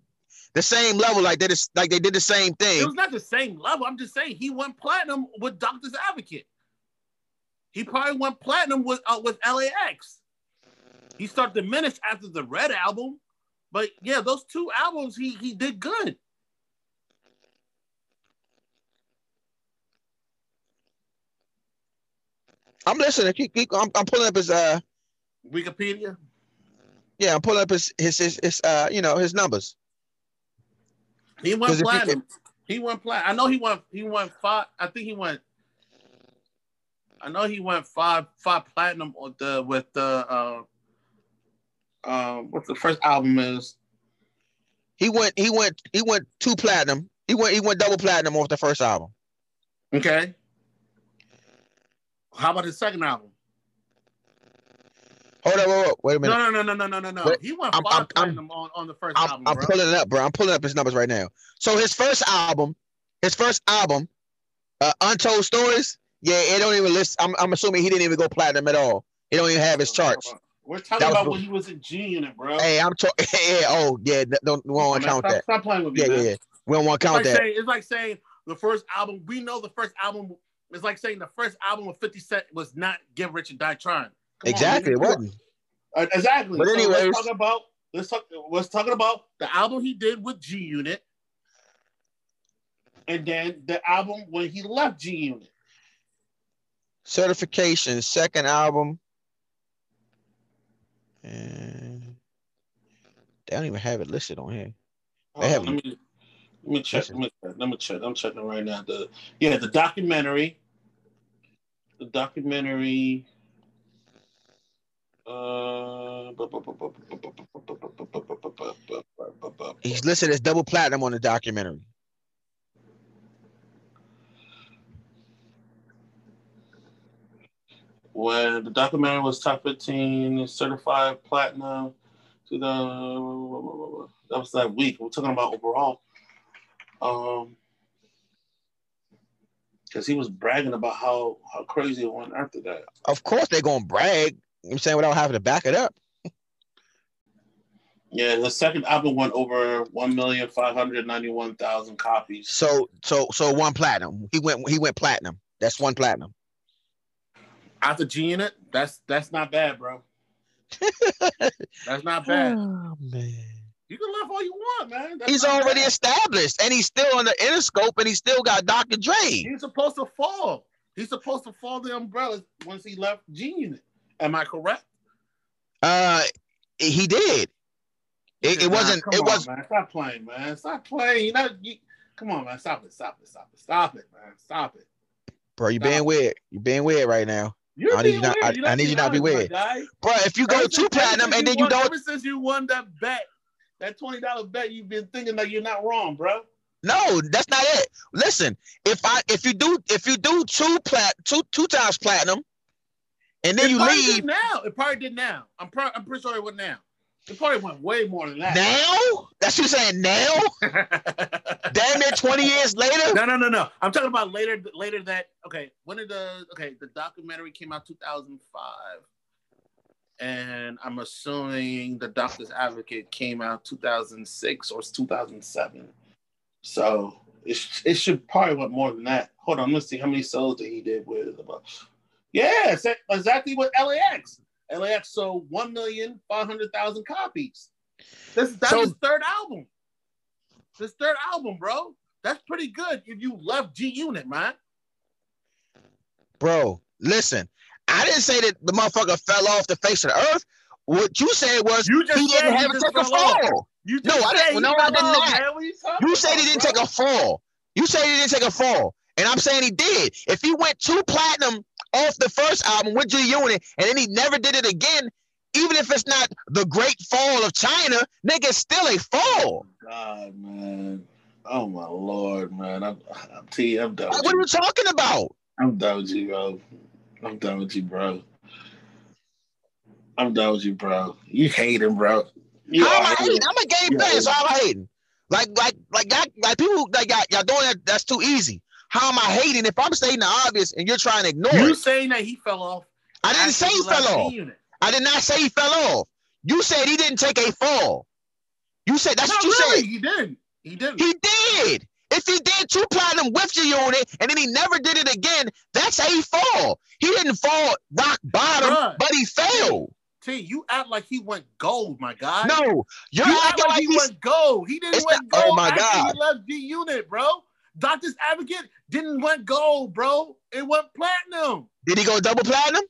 the same level, like they just like they did the same thing. It was not the same level. I'm just saying he went platinum with Doctor's Advocate. He probably went platinum with uh, with LAX. He started to diminish after the Red album, but yeah, those two albums he he did good. I'm listening. Keep, keep, I'm, I'm pulling up his uh Wikipedia. yeah. I'm pulling up his his his, his uh you know his numbers. He went platinum. He went platinum. I know he went. He went five. I think he went. I know he went five five platinum with the with the uh, um what's the first album is He went he went he went two platinum. He went he went double platinum off the first album. okay. How about his second album? Hold up, wait, wait, wait a minute. no, no, no, no, no, no, no. Wait, He went 5 I'm- I'm- platinum on, on the 1st I'm, album, I'm bro. pulling it up, bro. I'm pulling up his numbers right now. So his first album, his first album, uh, Untold Stories. Yeah, it don't even list. I'm, I'm assuming he didn't even go platinum at all. He don't even have his charts. We're talking That about when he was in G Unit, bro. Hey, I'm talking. Yeah, oh yeah, don't we don't want to count stop, that. Stop playing with me, Yeah, man. yeah, yeah. We don't want to count like, that. saying, it's like saying the first album. We know the first album. It's like saying the first album of 50 Cent was not Get Rich or Die Trying. Come on, Exactly, it wasn't. Uh, exactly. But So anyways- let's talk about let's talk let's talking about the album he did with G Unit, and then the album when he left G Unit. Certification, second album. And they don't even have it listed on here. They have- let me let me check. Let me check. Let me check. I'm checking right now. The yeah, the documentary. The documentary. Uh, He's listed as double platinum on the documentary. When the documentary was top 15 certified platinum to the that was that week we're talking about overall um because he was bragging about how how crazy it went after that Of course, they're gonna brag. You know what I'm saying without having to back it up. yeah the second album went over 1,591,000 copies So, so, so one platinum. He went. He went platinum. That's one platinum. After G Unit that's that's not bad bro that's not bad Oh man. you can laugh all you want man That's He's already bad. established, and he's still on the Interscope, and he still got Dr. Dre. He's supposed to fall. He's supposed to fall the umbrella once he left G Unit. Am I correct? Uh, he did. It, it wasn't. come It on, was. Man. Stop playing, man. Stop playing. You know, you, come on, man. Stop it. Stop it. Stop it. Stop it, man. Stop it. Bro, you Stop. being weird. You being weird right now, You're I need you not-. I- I need you not be weird. bro. If you go to platinum and then you won, don't, Ever since you won that bet, that twenty dollar bet, you've been thinking that you're not wrong, bro. no, that's not it. Listen, if I if you do if you do two plat two two times platinum, and then it you leave now. It probably did now. I'm pro- I'm pretty sure it went now. It probably went way more than that. now, that's what you're saying now. Damn it, twenty years later. No, no, no, no. I'm talking about later. Later that okay. When did the okay the documentary came out 2005, and I'm assuming the Doctor's Advocate came out 2006 or 2007. So it, it should probably went more than that. Hold on, let's see how many sales that he did with. The Yeah, exactly what LAX. LAX sold one million five hundred thousand copies. This that's So- his third album. His third album, bro. That's pretty good if you love G Unit, man. Bro, listen. I didn't say that the motherfucker fell off the face of the earth. What you said was You just he didn't have to take a fall. You No, I said didn't- he no, I did not. man. You said he didn't bro? take a fall. You said he didn't take a fall. And I'm saying he did. If he went two platinum off the first album with G Unit and then he never did it again, even if it's not the great fall of China, nigga, it's still a fall. Oh, God, man. Oh my lord, man. I'm, I'm T. I'm done. Like, what are you. talking about? I'm done with you, bro. I'm done with you, bro. I'm done with you, bro. You hating, bro. You How am I hating. hating? I'm a game fan, so how am I hating? Like, like, like, y'all, like people like y'all, y'all doing that. That's too easy. How am I hating if I'm stating the obvious and you're trying to ignore You it? saying that he fell off? I didn't say he fell off. I did not say he fell off. You said he didn't take a fall. You said that's No, what you really, said. he didn't. He didn't. He did. If he did two platinum with G Unit and then he never did it again, that's a fall. He didn't fall rock bottom, Bruh. but he failed. T, you act like he went gold, my guy. No, you're you act like like he went gold. He didn't went not- oh gold my after God. he left G Unit, bro. Doctor's Advocate didn't went gold, bro. It went platinum. Did he go double platinum?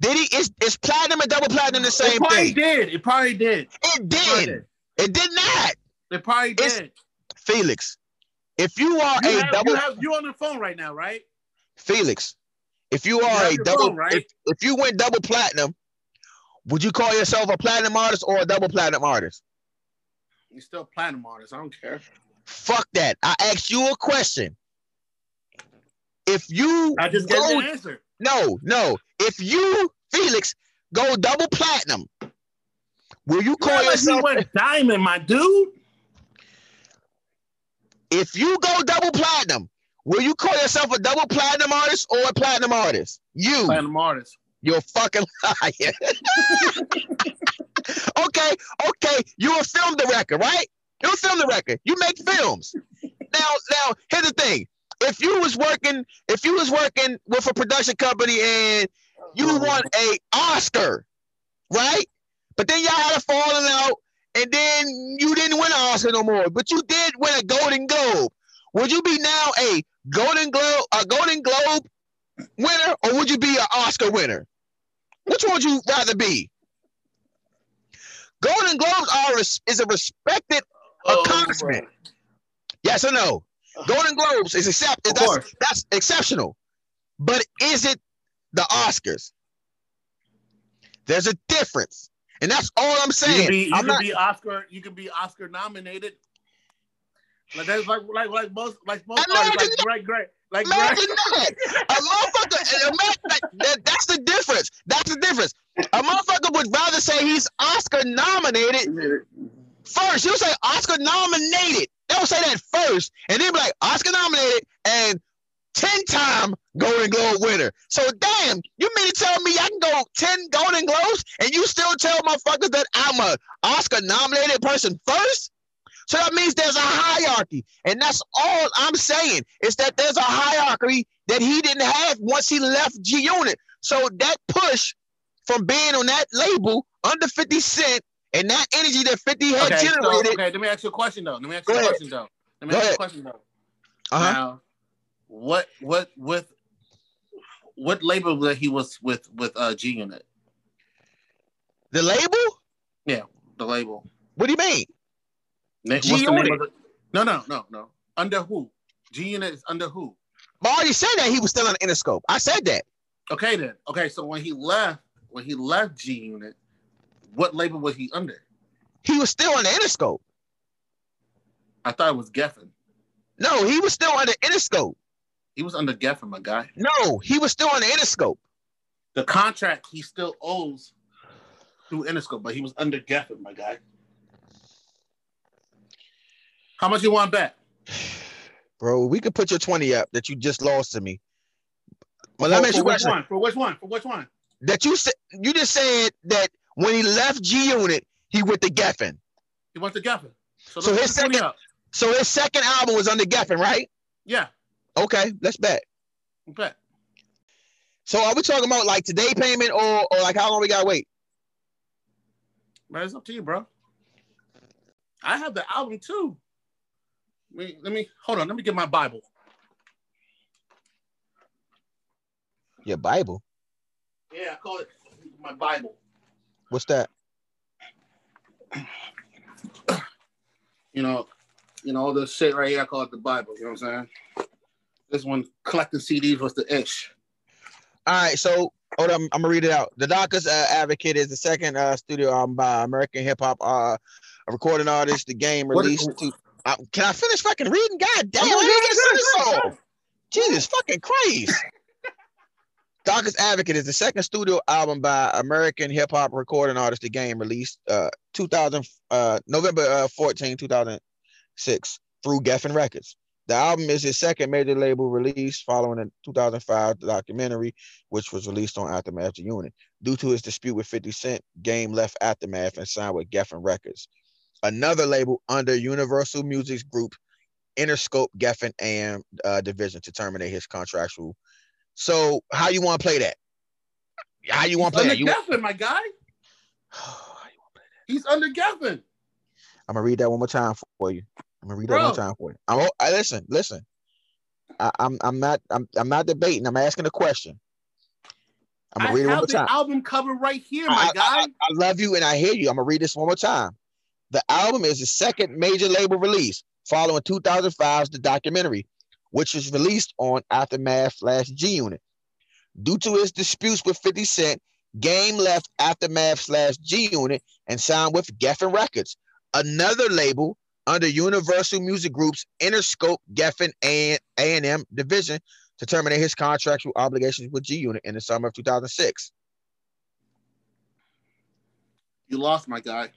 Did he? Is, is platinum and double platinum the it same probably thing? did. It probably did. It It did. It did not. It probably It's- did. Felix, if you are You a have, double you have you on the phone right now, right? Felix, if you are have a double, phone, right? if, if you went double platinum, would you call yourself a platinum artist or a double platinum artist? You're still platinum artist. I don't care. Fuck that. I asked you a question. If you I just go, you an answer. no, no, if you Felix go double platinum, will you You call act like he yourself? went diamond, my dude. if you go double platinum, will you call yourself a double platinum artist or a platinum artist? You, Platinum artist. you're a fucking liar. okay, okay, you're a film director, right? You're a film director. You make films. Now, now, here's the thing. If you was working, if you was working with a production company and you oh. won a Oscar, right? But then y'all had a falling out, and then you didn't win an Oscar no more. But you did win a Golden Globe. Would you be now a Golden Globe, a Golden Globe winner, or would you be an Oscar winner? Which one would you rather be? Golden Globes are is a respected Oh, accomplishment. Yes or no? Golden Globes is accept that's, course. that's exceptional. But is it the Oscars? There's a difference. And that's all I'm You saying. can be, you can not, be Oscar. You can be Oscar nominated. Like that's like like like most like most artists, like Greg Greg like Greg. A motherfucker, that, that- that's the difference. That's the difference. A motherfucker would rather say he's Oscar nominated first. He'll say Oscar nominated. They'll say that first, and then be like Oscar nominated and 10 time Golden Globe winner. So damn, you mean to tell me I can go 10 Golden Globes and you still tell motherfuckers that I'm a Oscar nominated person first? So that means there's a hierarchy. And that's all I'm saying is that there's a hierarchy that he didn't have once he left G Unit. So that push from being on that label under 50 Cent and that energy that 50 had Okay, so, generated. okay, let me ask you a question though. Let me ask you a question though. Let me Go ask you a question though. uh-huh. Now, what what with what label that he was with with uh G Unit? The label? Yeah, the label. What do you mean? Na- G Unit. No, no, no, no. Under who? G Unit is under who? I already said that he was still on Interscope. I said that. Okay then. Okay, so when he left, when he left G Unit, what label was he under? He was still on the Interscope. I thought it was Geffen. No, he was still under Interscope. He was under Geffen, my guy. No, he was still on the Interscope. The contract he still owes through Interscope, but he was under Geffen, my guy. How much you want back? Bro, we could put your 20 up that you just lost to me. Well, let me ask you a which question. one? For which one? For which one? That you said you just said that when he left G Unit, he went to Geffen. He went to Geffen. So, So his put 20 second-. So his second album was under Geffen, right? Yeah, Okay, let's bet. okay. So are we talking about like today payment or or like how long we gotta wait? Man, it's up to you, bro. I have the album too. Let me, let me hold on. Let me get my Bible. Your Bible. Yeah, I call it my Bible. What's that? You know, you know all this shit right here. I call it the Bible. You know what I'm saying? This one collecting CDs was the ish. All right, so hold on, I'm gonna read it out. The Doctors uh, Advocate is the second uh, studio album by American hip hop uh, recording artist. The game released. to, uh, can I finish fucking reading? God damn, I didn't get it, this. Jesus fucking Christ. Doctors Advocate is the second studio album by American hip hop recording artist. The game released uh 2000 uh November uh, 14, 2006 through Geffen Records. The album is his second major label release following a 2005 documentary, which was released on Aftermath G Unit. Due to his dispute with 50 Cent, Game left Aftermath and signed with Geffen Records, another label under Universal Music's group Interscope Geffen AM uh, division to terminate his contractual. So, how you want to play that? How you want to play under that? You, Geffen, my guy. He's under Geffen. I'm gonna read that one more time for you. I'm gonna read that one more time for you. I'm I, listen, listen. I, I'm I'm not I'm I'm not debating. I'm asking a question. I'm gonna read it one more the time. album cover right here, my I, guy. I, I love you and I hear you. I'm gonna read this one more time. The album is the second major label release following 2005's The Documentary, which was released on Aftermath slash G Unit. Due to his disputes with 50 Cent, Game left Aftermath slash G Unit and signed with Geffen Records, another label under Universal Music Group's Interscope Geffen and A&M division to terminate his contractual obligations with G Unit in the summer of 2006. you lost, my guy.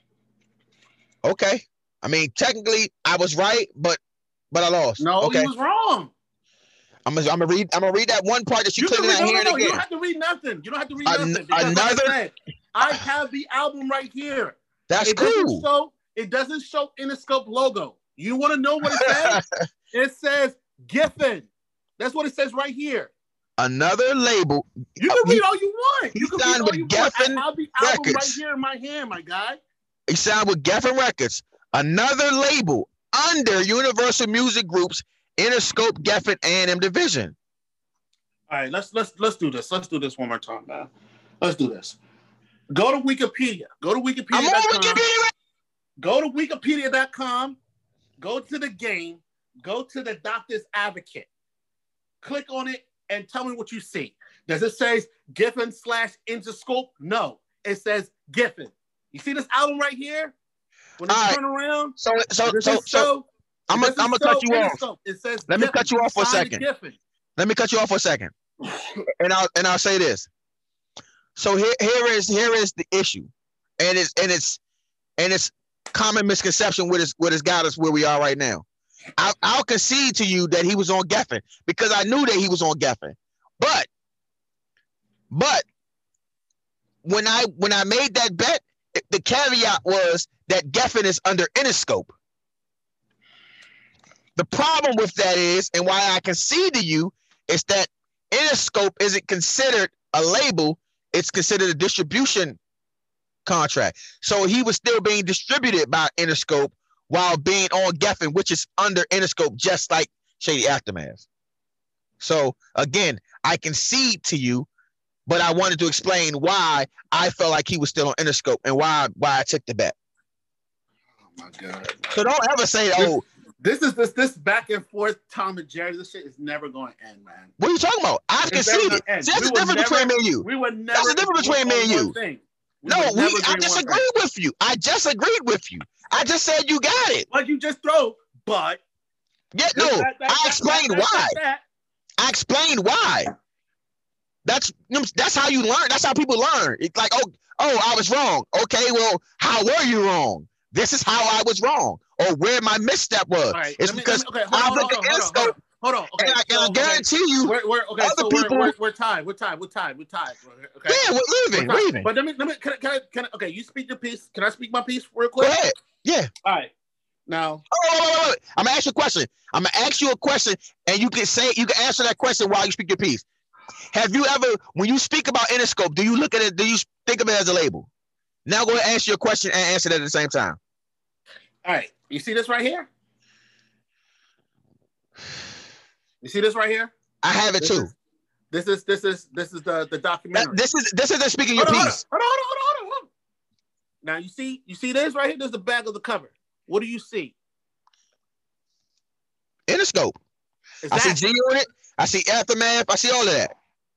Okay. I mean, technically, I was right, but but I lost. No, okay. you was wrong. I'm gonna I'm gonna read I'm gonna read that one part that you, You clearly not no, no, hearing no, you again. don't have to read nothing. You don't have to read An- nothing. because I another- said, I have the album right here. That's it cool. So It doesn't show Interscope logo. You want to know what it says? it says Giffen. That's what it says right here. Another label. You can Uh, he- read all you want. You can read all with you want. I have the album right here in my hand, my guy. He signed with Geffen Records, another label under Universal Music Group's Interscope Geffen A&M division. All right, let's let's let's do this. Let's do this one more time, man. Let's do this. Go to Wikipedia. Go to Wikipedia. I'm on Wikipedia. Go to Wikipedia.com. Go to the game. Go to the Doctor's Advocate. Click on it and tell me what you see. Does it say Giffen slash Interscope? No, it says Giffen. You see this album right here? When All right. turn around, So so this so so I'm gonna I'm gonna cut so you off. It says Let me cut you off for a second. Giffen. Let me cut you off for a second. And I'll and I'll say this. So here here is here is the issue. And it's and it's and it's common misconception what is what has got us where we are right now. I, I'll concede to you that he was on Geffen because I knew that he was on Geffen. But but when I when I made that bet, the caveat was that Geffen is under Interscope. The problem with that is, and why I concede to you, is that Interscope isn't considered a label, it's considered a distribution contract. So he was still being distributed by Interscope while being on Geffen, which is under Interscope, just like Shady Aftermath. So again, I concede to you, but I wanted to explain why I felt like he was still on Interscope and why why I took the bet. My god. So don't ever say, "Oh, This is this this back and forth Tom and Jerry. This shit is never going to end, man. what are you talking about?" I It's conceded. See, that's We the difference never- between me and you. We would never. That's the difference between me and you. We No, we, I agree on one disagree with you. I just agreed with you. I just said you got it. But you just throw. But Yeah, no, that- that- I explained that- why. I explained why. That's that's how you learn. That's how people learn. It's like, oh, oh, I was wrong. Okay, well, how were you wrong? This is how I was wrong, or where my misstep was. Right. It's me- because me- okay, I on, hold look on, at hold on, hold Interscope, on, Hold on. Okay. and I, and so, I okay, guarantee you, We're, we're okay. other So we're, people- we're, we're tied. We're tied. We're tied. We're tied. Okay. yeah, we're We're leaving, tied. leaving. But let me let me can I, can I, can I, okay? You speak your piece. Can I speak my piece real Go quick? ahead. Yeah. All right. Now, Oh, wait, wait, wait. I'm gonna ask you a question. I'm gonna ask you a question, and you can say you can answer that question while you speak your piece. Have you ever, when you speak about Interscope, do you look at it? Do you think of it as a label? Now go answer your question and answer that at the same time. all right. You see this right here? You see this right here? I have it This too. is- This is this is this is the the That- documentary. this is this is the speaking your Hold on, on, piece. hold on, hold on, hold on, hold on, hold on. Now you see you see this right here. There's the back of the cover. What do you see? Interscope. I see Exactly. G Unit. I see Aftermath. I see all of that.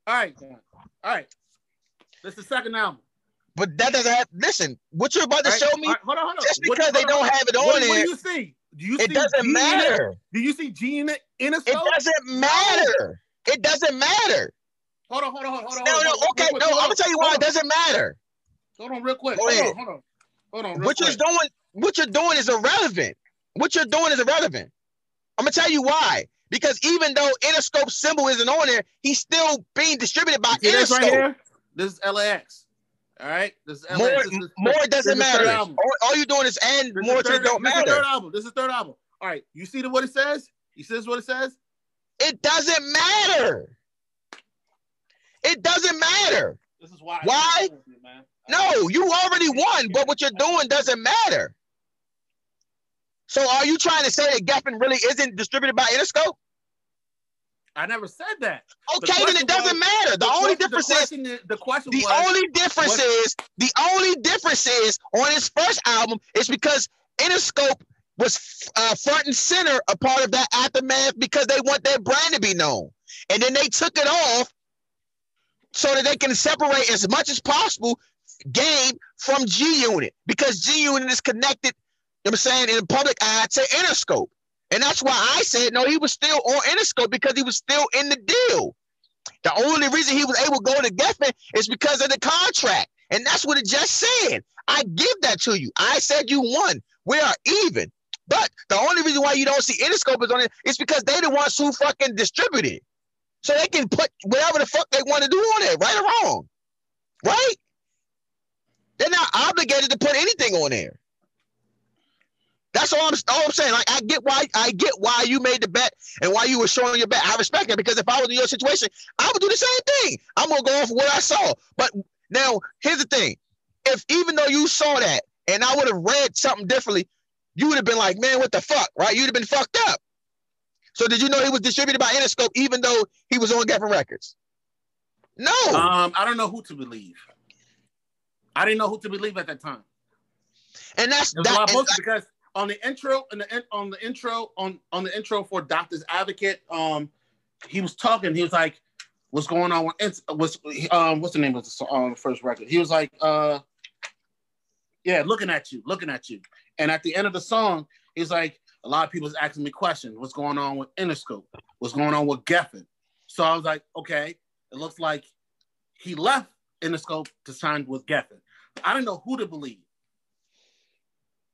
All right, all right. This is the second album. But that doesn't have. Listen, what you're about to right, show me, right, hold on, hold on. just What- because they don't on. have it What, on what do there, you see? Do you it see doesn't G in matter. Do you see G in it in a It doesn't matter. It doesn't matter. Hold on, hold on, hold on. No, hold no, on, hold okay, on, no. I'm on, gonna tell you why it doesn't matter. on, Hold on, real quick. Go Hold ahead. on, hold on, hold on. What you're doing, what you're doing is irrelevant. What you're doing is irrelevant. I'm gonna tell you why. Because even though Interscope symbol isn't on there, he's still being distributed by see this Interscope. right here? This is LAX. All right, this is More, This is- more this doesn't is the third matter. album. All, all you're doing is add This more the third, don't this is third album. This is third album. All right, you see the, what it says? You see this what it says? It doesn't matter. It doesn't matter. This is why. Why? you. No, you already won, but what you're doing doesn't matter. So are you trying to say that Geffen really isn't distributed by Interscope? I never said that. The Okay, then it doesn't was- matter. The, only question- difference the is is- the question the was, only difference what- is the only difference is on his first album is because Interscope was uh, front and center a part of that aftermath because they want their brand to be known, and then they took it off so that they can separate as much as possible game from G Unit because G Unit is connected. You know what I'm saying in the public eye to Interscope, and that's why I said no. He was still on Interscope because he was still in the deal. The only reason he was able to go to Geffen is because of the contract. And that's what it just said. I give that to you. I said you won. We are even. But the only reason why you don't see Interscope is on it is because they the ones who fucking distribute it. So they can put whatever the fuck they want to do on it, right or wrong. Right? They're not obligated to put anything on there. That's all I'm, all I'm saying. Like I get why I get why you made the bet and why you were showing your bet. I respect that because if I was in your situation, I would do the same thing. I'm gonna go off what I saw. But now here's the thing: if even though you saw that and I would have read something differently, you would have been like, "Man, what the fuck?" Right? You'd have been fucked up. So did you know he was distributed by Interscope even though he was on Geffen Records? No. um, I don't know who to believe. I didn't know who to believe at that time. And that's that, and because on the intro and the on the intro on on the intro for Doctor's Advocate, um, he was talking. He was like, "What's going on with what's um what's the name of the song, um, first record?" He was like, "Uh, yeah, looking at you, looking at you." And at the end of the song, he's like, "A lot of people people's asking me questions. What's going on with Interscope? What's going on with Geffen?" So I was like, "Okay, it looks like he left Interscope to sign with Geffen." I didn't know who to believe.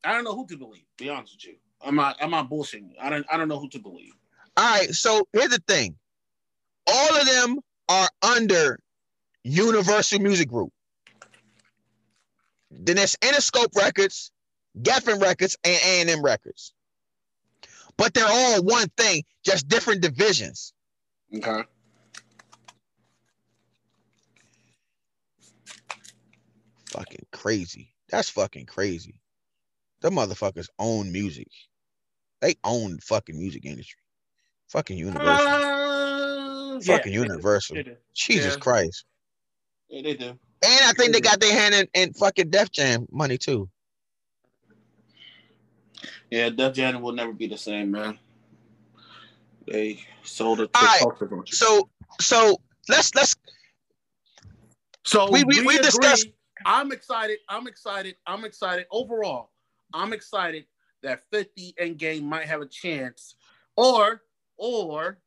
I don't know who to believe. To be honest with you, I'm not. I'm not bullshitting. you. I don't. I don't know who to believe. all right. So here's the thing: all of them are under Universal Music Group. Then there's Interscope Records, Geffen Records, and A&M Records. But they're all one thing, just different divisions. Okay. Fucking crazy. That's fucking crazy. The motherfuckers own music. They own the fucking music industry. Fucking Universal. Uh, yeah, fucking Universal. They do. Jesus yeah. Christ. Yeah, they do. And I think they got their hand in, in fucking Def Jam money too. Yeah, Def Jam will never be the same, man. They sold it to All right, culture. So so let's let's So we- we- we agree. discussed- I'm excited. I'm excited. I'm excited. Overall, I'm excited that 50 and Game might have a chance, or or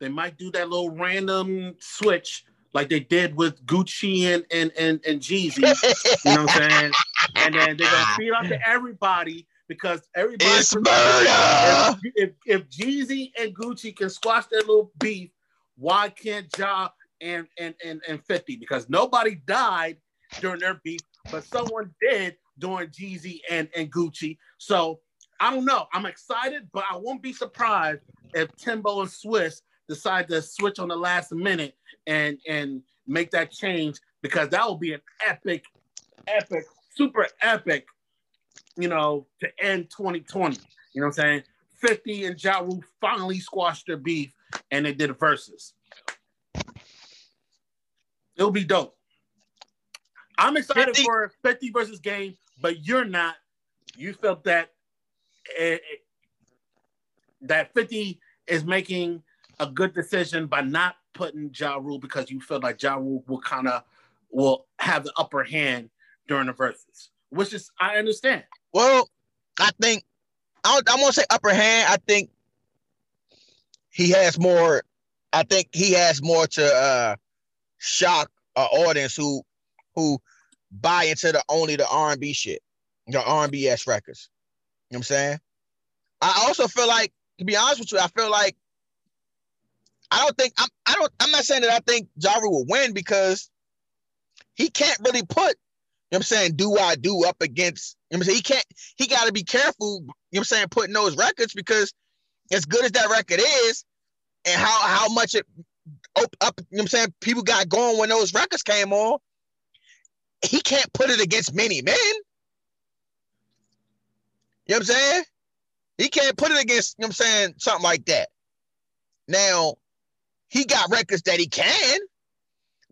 they might do that little random switch like they did with Gucci and and and, and Jeezy. You know what I'm saying? And then they're gonna feed out to everybody because everybody. it's murder. If, if if Jeezy and Gucci can squash their little beef, why can't Ja and and and and 50? Because nobody died during their beef, but someone did during Jeezy and and Gucci. So I don't know. I'm excited, but I won't be surprised if Timbo and Swizz decide to switch on the last minute and and make that change because that will be an epic, epic, super epic, you know, to end 2020. You know what I'm saying? 50 and Ja Rule finally squashed their beef and they did verses. It'll be dope. I'm excited 50 for 50 versus game, but you're not. You felt that eh, eh, that 50 is making a good decision by not putting Ja Rule because you feel like Ja Rule will kind of will have the upper hand during the verses, which is I understand. Well, I think I don't, I won't say upper hand. I think he has more. I think he has more to uh, shock an audience who who buy into the only the R and B shit, the R and B s records. You know what I'm saying? I also feel like, to be honest with you, I feel like I don't think I'm. I don't. I'm not saying that I think Ja Rule will win because he can't really put you know what I'm saying, do I do up against, you know I'm saying? He can't, he got to be careful, you know what I'm saying, putting those records because as good as that record is and how how much it op- up, you know what I'm saying, people got going when those records came on, he can't put it against many men. You know what I'm saying? He can't put it against, you know what I'm saying, something like that. Now, he got records that he can,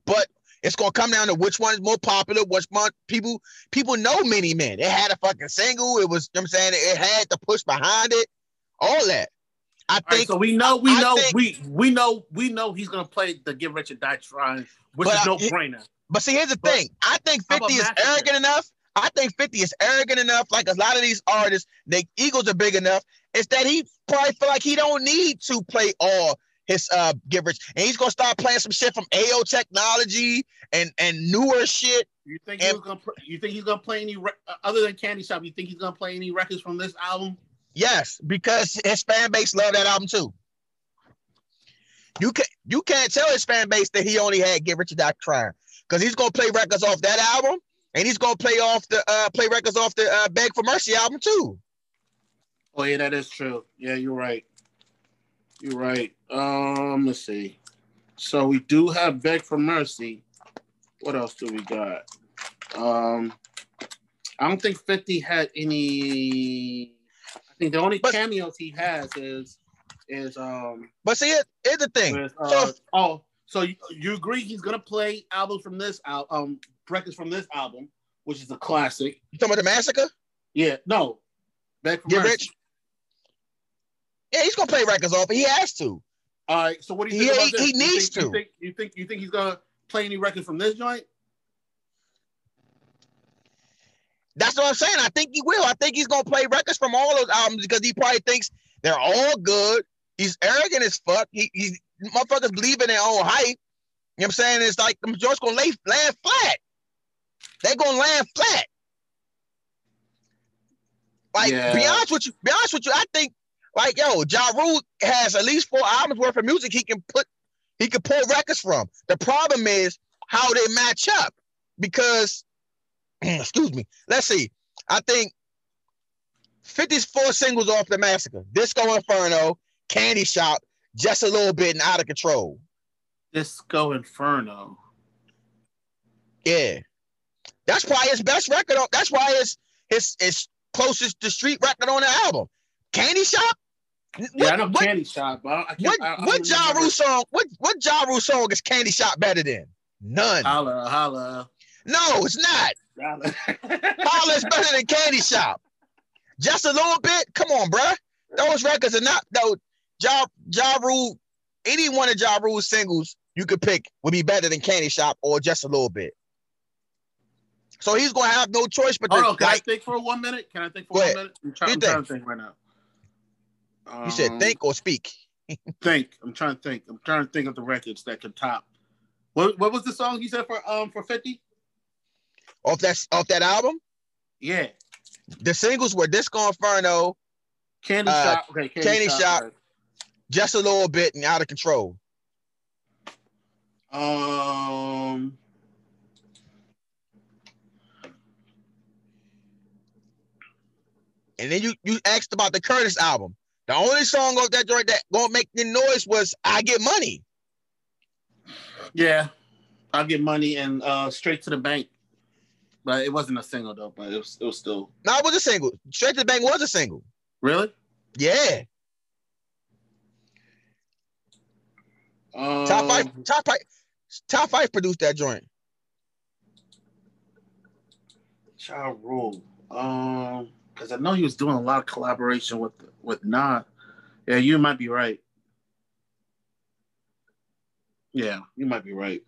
but it's gonna come down to which one is more popular, which one people people know many men. It had a fucking single, it was, you know what I'm saying, it had the push behind it, all that. I All right, think so we know, we I know, think- we we know, we know he's gonna play the Get Rich or Die Trying, which is no brainer. But see, here's the But thing. I think 50 is Massacre? arrogant enough. I think 50 is arrogant enough. Like a lot of these artists, their egos are big enough. It's that he probably feel like he don't need to play all his uh get rich. And he's gonna start playing some shit from AO technology and and newer shit. You think he and- was gonna? pl- You think he's gonna play any re- uh, other than Candy Shop? You think he's gonna play any records from this album? Yes, because his fan base love that album too. You can you can't tell his fan base that he only had Get Rich or Die Trying because he's gonna play records off that album and he's gonna play off the uh play records off the uh Beg for Mercy album too. Oh yeah, that is true. Yeah, you're right. You're right. Um, let's see. So we do have Beg for Mercy. What else do we got? Um, I don't think 50 had any. I think the only But- cameos he has is is um But see, it is the thing. with, uh, So oh so you, you agree he's gonna play albums from this al- um records from this album which is a classic. You talking about the massacre? Yeah, no, Beg for Get Mercy. rich. Yeah, he's gonna play records off. He has to. All right. So what do you think Yeah, he- he You needs think, to. You think, you think you think he's gonna play any records from this joint? That's what I'm saying. I think he will. I think he's gonna play records from all those albums because he probably thinks they're all good. He's arrogant as fuck. He he's motherfuckers believe in their own hype. You know what I'm saying? It's like them joints gonna lay land flat. They're gonna land flat. Like Yeah. be honest with you, be honest with you, I think like yo, Ja Rule has at least four albums worth of music he can put he can pull records from. The problem is how they match up because excuse me. Let's see. I think 54 singles off the massacre. Disco Inferno, Candy Shop, just a little bit and out of control. Disco Inferno. Yeah. That's probably his best record. On, that's why it's his his closest to street record on the album. Candy Shop? Yeah, I know what, Candy Shop, but I can't. what, I, I what Ja. Rule song? What what Ja Rule song is Candy Shop better than? None. Holla, holla, no, it's not. holla. Holla is better than Candy Shop. Just a little bit. Come on, bruh. Those records are not though. Ja Ja Rule, any one of Ja Rule's singles you could pick would be better than Candy Shop or just a little bit. So he's gonna have no choice but to Hold on, can like I think for one minute? Can I think for one ahead. minute? I'm, try, I'm trying to think right now. you said Um, think or speak. think. I'm trying to think. I'm trying to think of the records that could top. What What was the song you said for um for fifty? Off that off that album, Yeah, the singles were Disco Inferno, Candy Uh, Shop. Okay, Candy, Candy Shop. Shop. right. Just a little bit and out of control. Um. And then you you asked about the Curtis album. The only song off that joint that gonna make the noise was "I Get Money." Yeah, I'll get money and uh straight to the bank. But it wasn't a single though. But it was it was still No, it was a single. Straight to the Bank was a single. really. Yeah. Um, Top five, top five, top five produced that joint. Ja Rule. Um, because I know he was doing a lot of collaboration with with Nas. Yeah, you might be right. Yeah, you might be right.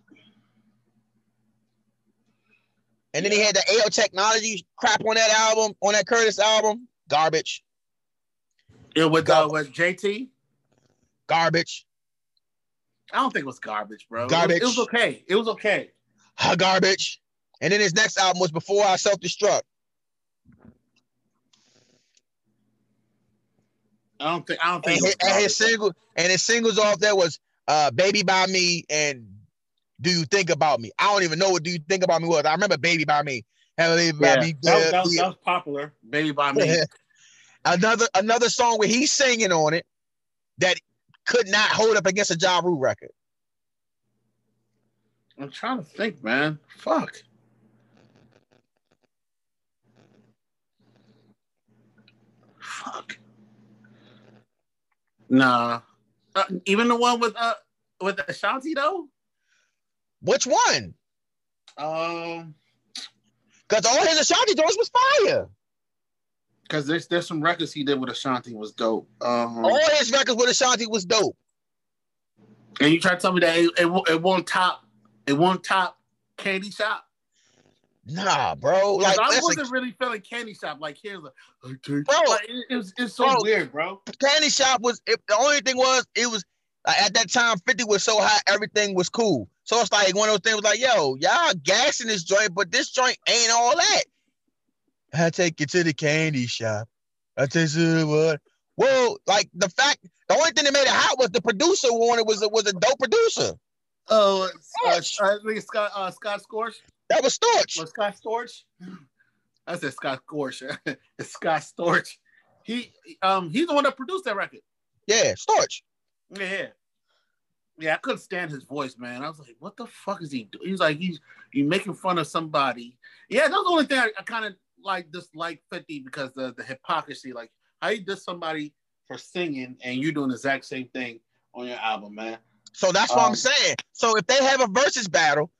And then he had the Ayo Technology crap on that album, on that Curtis album. Garbage, Yeah, with uh, with JT. garbage, I don't think it was garbage, bro. It was- Garbage. It was, okay. It was okay. huh, garbage. And then his next album was Before I Self Destruct. I don't think. I don't think. And his, and his single and his singles off there was uh Baby by Me and Do You Think About Me. I don't even know what Do You Think About Me was. I remember Baby by Me. Baby Yeah, by me. that, was- that, was, that was popular. Baby by me. another another song where he's singing on it that could not hold up against a Ja Rule record. I'm trying to think, man. Fuck. Fuck. Nah. Uh, even the one with uh with Ashanti though. Which one? Um, Because all his Ashanti doors was fire. Because there's there's some records he did with Ashanti was dope. Um, All his records with Ashanti was dope. and you try to tell me that it, it, won't- it won't top it won't top Candy Shop. Nah, bro. Like, I wasn't really feeling Candy Shop. Like here's a Bro. Like, it, it was it's so Bro. weird, bro. Candy Shop was it, the only thing was it was like, at that time 50 was so hot, everything was cool. So it's like one of those things was like, yo, y'all gassing this joint, but this joint ain't all that. I take you to the candy shop. I take you to what? Well, like the fact, the only thing that made it hot was the producer wanted was a, was a dope producer. Oh, uh, uh, I think Scott uh, Scott Scorch. That was Storch. Was Scott Storch? I said Scott Scorch. it's Scott Storch. He um he's the one that produced that record. Yeah, Storch. Yeah. Yeah, I couldn't stand his voice, man. I was like, what the fuck is he doing? He's like, he's you making fun of somebody. Yeah, that was the only thing I, I kind of like dislike 50 because the, the hypocrisy. Like, how you diss somebody for singing and you doing the exact same thing on your album, man. So that's what Um, I'm saying. So if they have a versus battle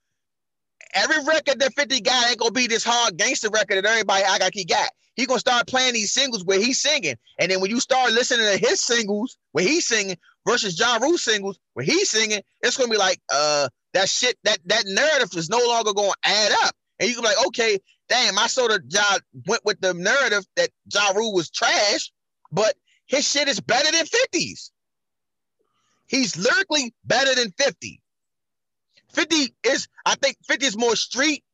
every record that 50 got ain't gonna be this hard gangster record that everybody I got he got. He gonna start playing these singles where he's singing, and then when you start listening to his singles where he's singing versus Ja Rule singles where he's singing, it's gonna be like, uh, that shit, that that narrative is no longer gonna add up, and you can be like, okay, damn, I sort of Ja went with the narrative that Ja Rule was trash, but his shit is better than 50's. He's lyrically better than 50. 50 is, I think 50 is more street,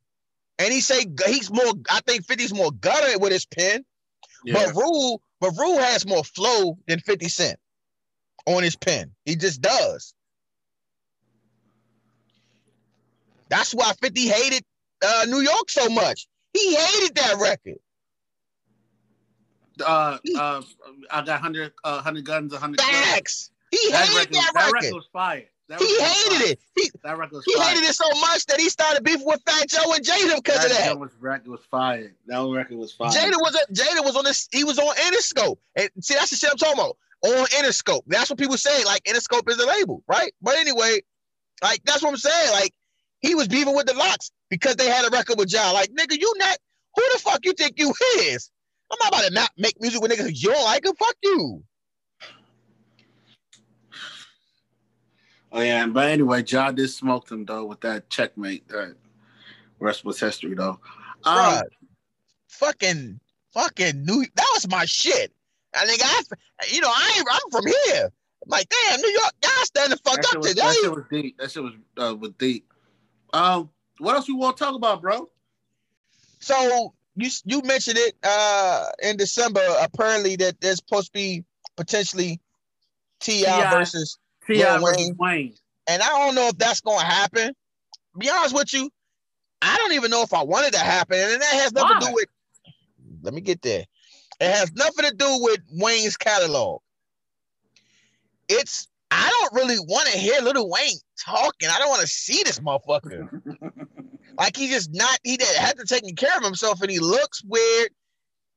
and he say he's more, I think 50 is more gutter with his pen. Yeah. But Rule, but Rule has more flow than 50 Cent on his pen. He just does. That's why 50 hated uh, New York so much. He hated that record. uh, uh, I got hundred, uh, hundred guns, a hundred. Facts. He That hated record, that that record. record was fire. That He hated fire. it. He That record was he fire. hated it so much that he started beefing with Fat Joe and Jada because of that that. was record was fire. That record was fire. Jada was a, Jada was on this. He was on Interscope, and see that's the shit I'm talking about. On Interscope, that's what people say. Like Interscope is a label, right? But anyway, like that's what I'm saying. Like he was beefing with the LOX because they had a record with John. Like nigga, you not who the fuck you think you is? I'm not about to not make music with niggas you don't like. Fuck you. Oh yeah, but anyway, Ja did smoke them though with that checkmate. That rest was history though. Um, Bruh, fucking, fucking New. That was my shit. I think I, you know, I ain't, I'm from here. Like, damn, New York, y'all stand the fuck up was, today. that shit was deep. That shit was uh, was deep. Um, what else you want to talk about, bro? So you you mentioned it uh in December. Apparently that there's supposed to be potentially Ti T.I. versus, Ti versus Wayne. Wayne. and I don't know if that's going to happen. Be honest with you, I don't even know if I wanted to happen, and that has nothing to do with. Let me get there. It has nothing to do with Wayne's catalog. It's I don't really want to hear Little Wayne talking. I don't want to see this motherfucker. Like he just not he did had to taking care of himself and he looks weird.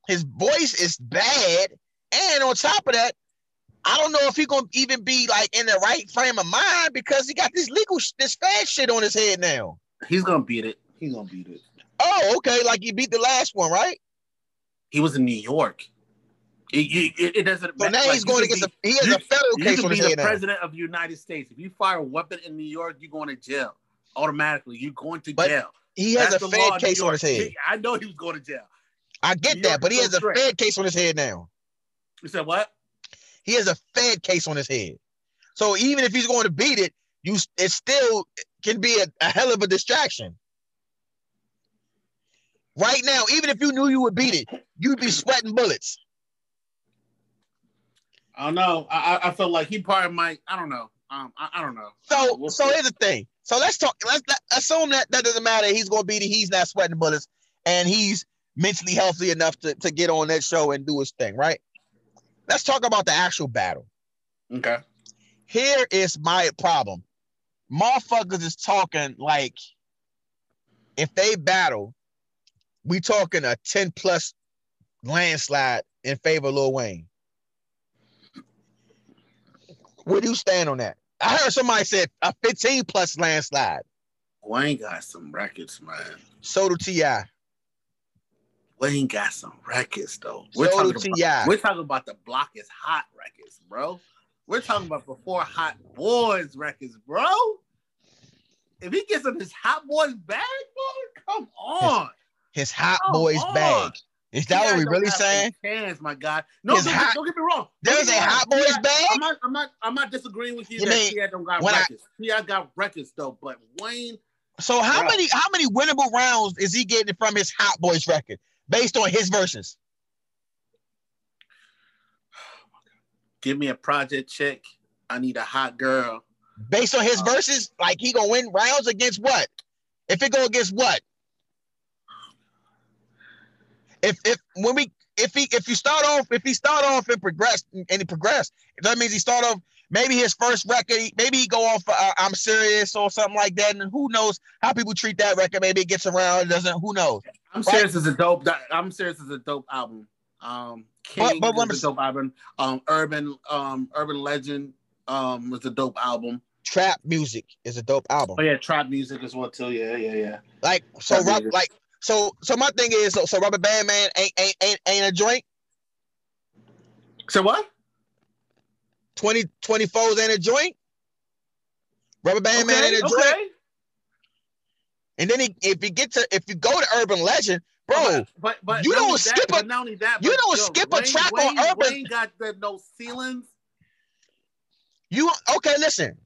His voice is bad. And on top of that, I don't know if he gonna even be like in the right frame of mind because he got this legal this fast shit on his head now. He's gonna beat it. He's gonna beat it. Oh, okay. Like he beat the last one, right? He was in New York. It, it, it doesn't So matter. now Like, he's going could against be- a he has you- a federal You case can on be his the head now. president of the United States. If you fire a weapon in New York, you're going to jail automatically. You're going to But jail. He has That's a Fed case on his head. I know he was going to jail. I get New that, York but he has a. Fed case on his head now. You said what? He has a Fed case on his head. So even if he's going to beat it, you it still can be a, a hell of a distraction. Right now, even if you knew you would beat it, you'd be sweating bullets. I don't know. I, I- I feel like he probably might. I don't know. Um, I, I don't know. So, We'll so here's the thing. So let's talk. Let's let, assume that that doesn't matter. He's going to be it. He's not sweating bullets, and he's mentally healthy enough to, to get on that show and do his thing. Right. Let's talk about the actual battle. okay. Here is my problem. Motherfuckers is talking like if they battle, we talking a 10 plus landslide in favor of Lil Wayne. Where do you stand on that? I heard somebody said a 15 plus landslide. Oh, Wayne got some records, man. So do T.I. Wayne got some records though. So do talking about, we're talking about the block is hot records, bro. We're talking about before Hot Boys records, bro. If he gets in his Hot Boys bag, boy, come on. His hot Come boys on. bag. Is that what we really saying? Chance, my God. No, don't, hot- don't get me wrong. There's a hot boys T.I. bag? I'm not, I'm not, I'm not disagreeing with you, You that mean, T.I. don't got when I- records. T.I. got records though, but Wayne, So how Bruh. many how many winnable rounds is he getting from his hot boys record based on his verses? give me a project check. I need a hot girl. Based on his Uh, verses, like he gonna win rounds against what? If it go against what? If if when we if he if you start off if he start off and progress and he progress, that means he start off maybe his first record maybe he go off uh, I'm serious or something like that and who knows how people treat that record maybe it gets around it doesn't who knows I'm Right. serious as a dope. I'm serious as a dope album. Um, King but what is a dope album. Um, Urban, um, Urban Legend, um, was a dope album. Trap Music is a dope album. Oh yeah, trap music as well too. Yeah, yeah, yeah. Like so, music. like so. So my thing is, so, so Rubber Band Man ain't ain't ain't, ain't a joint. So what? 20 24s ain't a joint. Rubber Band Man ain't a joint. okay. And then he, if you get to if you go to Urban Legend, bro, But, but, you don't skip a- that, but not only that, you don't yo, skip a Wayne, track on Urban- Wayne got the no ceilings. you okay? Listen,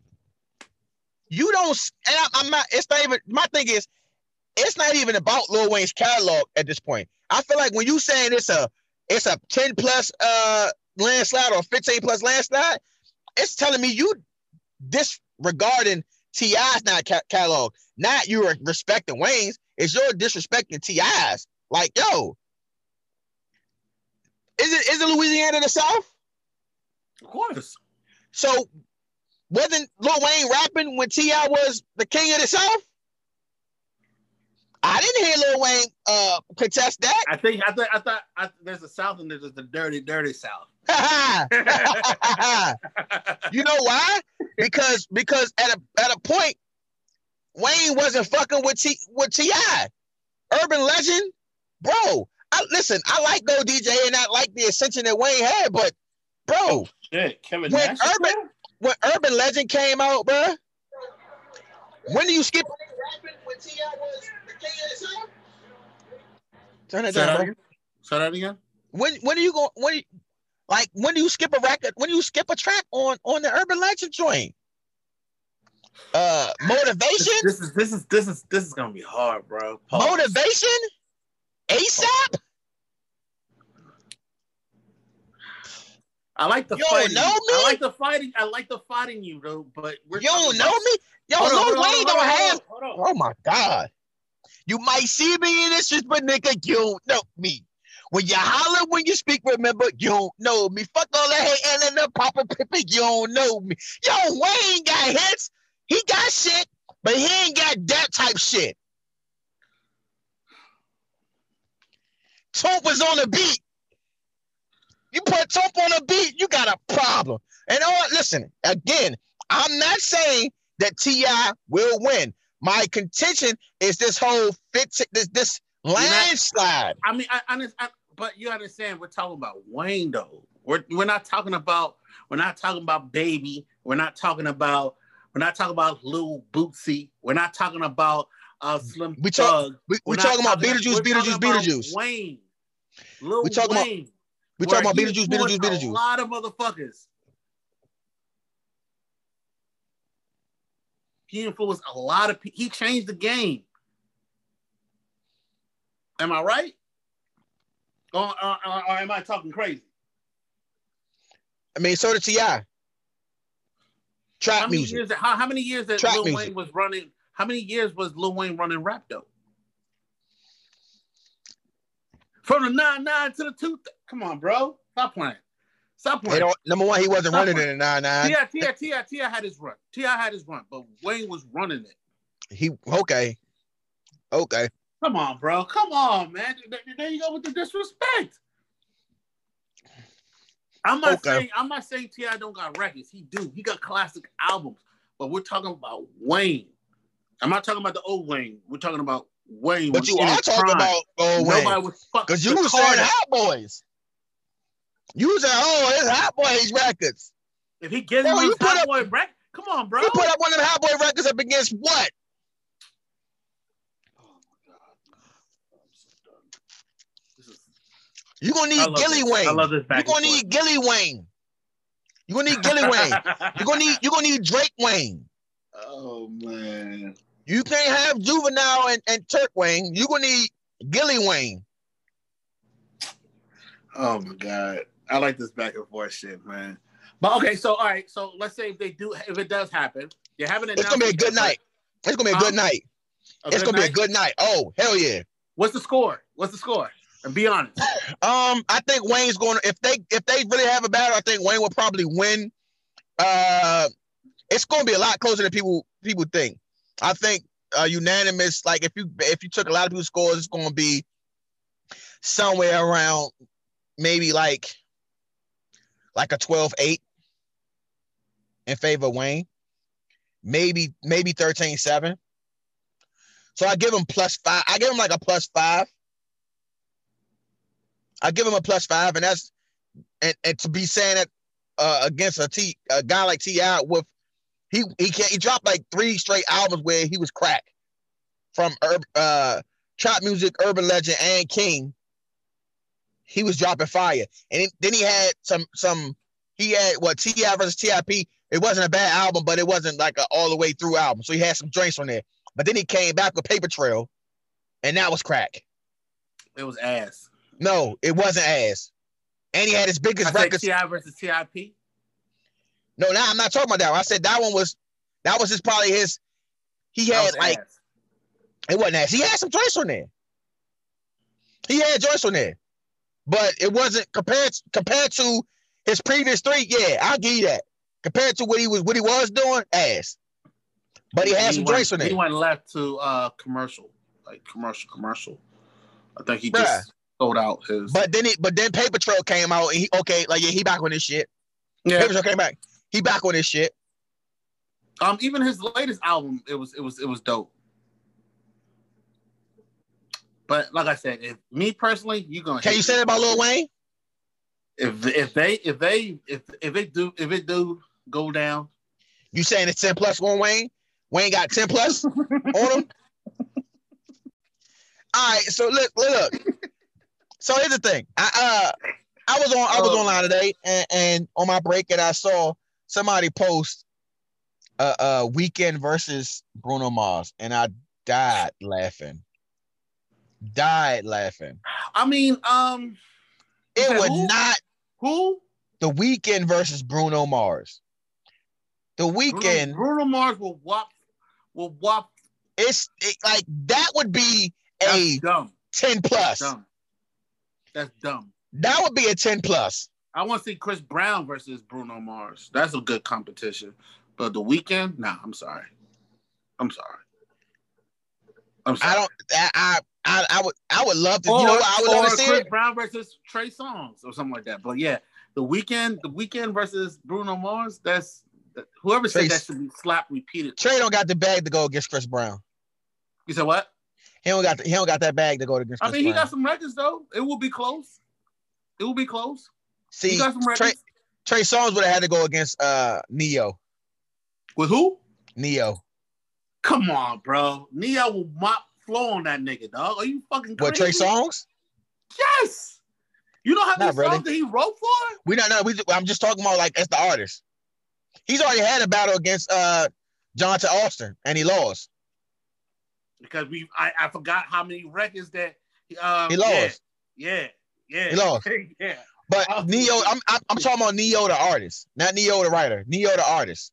you don't. And I, I'm not. It's not even. My thing is, it's not even about Lil Wayne's catalog at this point. I feel like when you saying it's a it's a 10 plus uh landslide or 15 plus landslide, it's telling me you disregarding T.I.'s not ca- catalog. Not you are respecting Wayne's. It's your disrespecting T.I.'s. Like, yo, is it is it Louisiana the South? Of course. So wasn't Lil Wayne rapping when T.I. was the king of the South? I didn't hear Lil Wayne uh contest that. I think I thought I thought I, there's a South and there's the dirty, dirty South. you know why? Because because at a at a point, Wayne wasn't fucking with T with T.I. Urban Legend, bro. I listen, I like Go DJ and I like the ascension that Wayne had, but bro, Shit, Kevin When Nash. Urban- there? when Urban Legend came out, bro, when do you skip? Turn it Say that down, bro. again. Say that again. When when are you going? When like when do you skip a record? When do you skip a track on on the Urban Legend joint? Uh, motivation, This, this is this is this is this is gonna be hard, bro. Pause. motivation, ASAP. I like the You don't fighting. know me? I like the fighting. I like the fighting you, though. But we're You don't know about- me, yo. Hold on, Lil on, Wayne don't on, have. Hold on. Oh my god, you might see me in this shit, but nigga, you don't know me. When you holler, when you speak, remember you don't know me. Fuck all that hate the Papa Pippin, you don't know me. Yo, Wayne got hits, he got shit, but he ain't got that type shit. Toomp was on the beat. You put Toomp on the beat, you got a problem. And all listen, again, I'm not saying that T.I. will win. My contention is this whole fit this this landslide. I mean, I, understand, but you understand we're talking about Wayne though. We're we're not talking about we're not talking about Baby. We're not talking about we're not talking about Lil Boosie. We're not talking about uh Slim We talk- Thug. We, we We're not talking about we're Beetlejuice, talking Beetlejuice, about Beetlejuice. Wayne. Lil We talking about- Wayne. We where talking about he Beetlejuice, Beetlejuice, A lot of motherfuckers. He influenced a lot of people. He changed the game. Am I right? Or, or, or- or am I talking crazy? I mean, so did T.I. How Trap many music. years? How, how many years that Trap Lil music. Wayne was running? How many years was Lil Wayne running rap though? From the nine nine to the two. Come on, bro. Stop playing. Stop playing. number one, he wasn't Stop running playing. in the nine nine. T.I. T.I. T.I. T.I. had his run. T.I. had his run, but Wayne was running it. He okay, okay. Come on, bro. Come on, man. There- you go with the disrespect. I'm not Okay. saying I'm not saying Ti don't got records. He do. He got classic albums. But we're talking about Wayne. I'm not talking about the old Wayne. We're talking about Wayne. But you are talking about oh Wayne nobody was fuck because you were saying Hot Boys. You was saying oh it's Hot Boys records. If he gets Bro, him you his put Hot up- Boy rec, come on, bro. You put up one of the Hot Boy records up against what? Oh my god. I'm so done. This is- You gonna need Gilly this. Wayne. I love this You back gonna need Gilly Wayne. You gonna need Gilly Wayne. You gonna need you gonna need Drake Wayne. oh man. You can't have Juvenile and, and Turk Wayne. You're gonna need Gilly Wayne. Oh my god, I like this back and forth shit, man. But okay, so all right, so let's say if they do, if it does happen, they haven't It's gonna be a good night. It's gonna be a good night. a It's gonna be a good night. Oh hell yeah. What's the score? What's the score? And be honest. Um, I think Wayne's going to if they if they really have a battle, I think Wayne will probably win. Uh, it's going to be a lot closer than people people think. I think uh, unanimous. Like if you if you took a lot of people's scores, it's going to be somewhere around maybe like like a 12-8 in favor of Wayne. maybe maybe 13.7. So I give him plus five. I give him like a plus five. I give him a plus five, and that's and, and to be saying it uh, against a T a guy like T.I. with he he can't he dropped like three straight albums where he was crack from uh trap music, urban legend, and King. He was dropping fire, and then he had some some he had what T.I. versus Tip. It wasn't a bad album, but it wasn't like an all the way through album. So he had some joints on there. But then he came back with Paper Trail, and that was crack. It was ass. No, it wasn't ass. And he had his biggest I record. Ti versus Tip. No, now I'm not talking about that one. I said that one was that was his probably his. He had like ass. it wasn't ass. He had some joints on there. He had joints on there, but it wasn't compared compared to his previous three. Yeah, I'll give you that. Compared to what he was what he was doing, ass. But he had some went, joints on He went left to uh commercial, like commercial, commercial. I think he Bruh. just sold out his. But then it but then Paper Trail came out and he okay like yeah he back on this shit. yeah, Paper Trail came back. He back on this shit. um, even his latest album, it was it was it was dope. But like I said, if me personally, you gonna Can you say that about Lil Wayne? if if they if they if if it do if it do go down, You saying it's 10 plus on Wayne? Wayne got 10 plus on him? All right, so look, look, look. So here's the thing. I uh I was on I was Oh. online today and, and on my break and I saw somebody post uh uh Weeknd versus Bruno Mars and I died laughing. Died laughing. I mean, um, It would who? not who the Weeknd versus Bruno Mars. The Weeknd Bruno, Bruno Mars will whop will whop. it's it, like that would be a dumb. 10 plus. That's Dumb. That's dumb. That would be a 10 plus. I want to see Chris Brown versus Bruno Mars. That's a good competition. But the Weeknd, nah, I'm sorry. I'm sorry. I'm sorry. I don't I I I, I would I would love to Or, you know I would love or to see Chris it. Brown versus Trey Songz or something like that. But yeah, the Weeknd, the Weeknd versus Bruno Mars. That's whoever said that should be slapped repeated. Trey don't got the bag to go against Chris Brown. You said what? He don't got the, he don't got that bag to go against I Chris mean, he got some records though. It will be close. It will be close. See, he got some records. Trey Trey Songz would have had to go against uh Ne-Yo. With who? Ne-Yo. Come on, bro. Ne-Yo will mop floor on that nigga, dog. Are you fucking crazy? What Trey Songz? Yes. You know how many Not really. songs that he wrote for? We not no, we I'm just talking about like as the artist. He's already had a battle against uh Johnta Austin and he lost. Because we, I, I forgot how many records that um, He lost. Yeah, yeah, yeah. He lost. yeah. But. Ne-Yo, I'm, I'm I'm talking about Ne-Yo the artist, not Ne-Yo the writer. Ne-Yo the artist.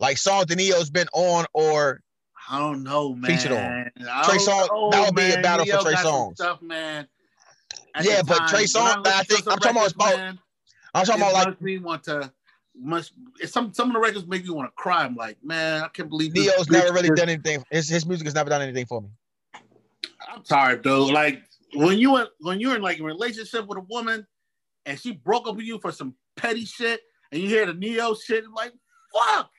Like Saul that Ne-Yo's been on or I don't know, man. Featured on. I Trey know, that would be a battle for Ne-Yo Trey got Songz. Stuff, man. At Yeah, but time, Trey when Songz- I think- I'm talking about records, about- man, I'm talking about like me want to. Must some some of the records make you want to cry. I'm like, man, I can't believe Ne-Yo's never really done anything. His, his music has never done anything for me. I'm tired though. Like when you when you're in like a relationship with a woman and she broke up with you for some petty shit, and you hear the Ne-Yo shit, I'm like fuck.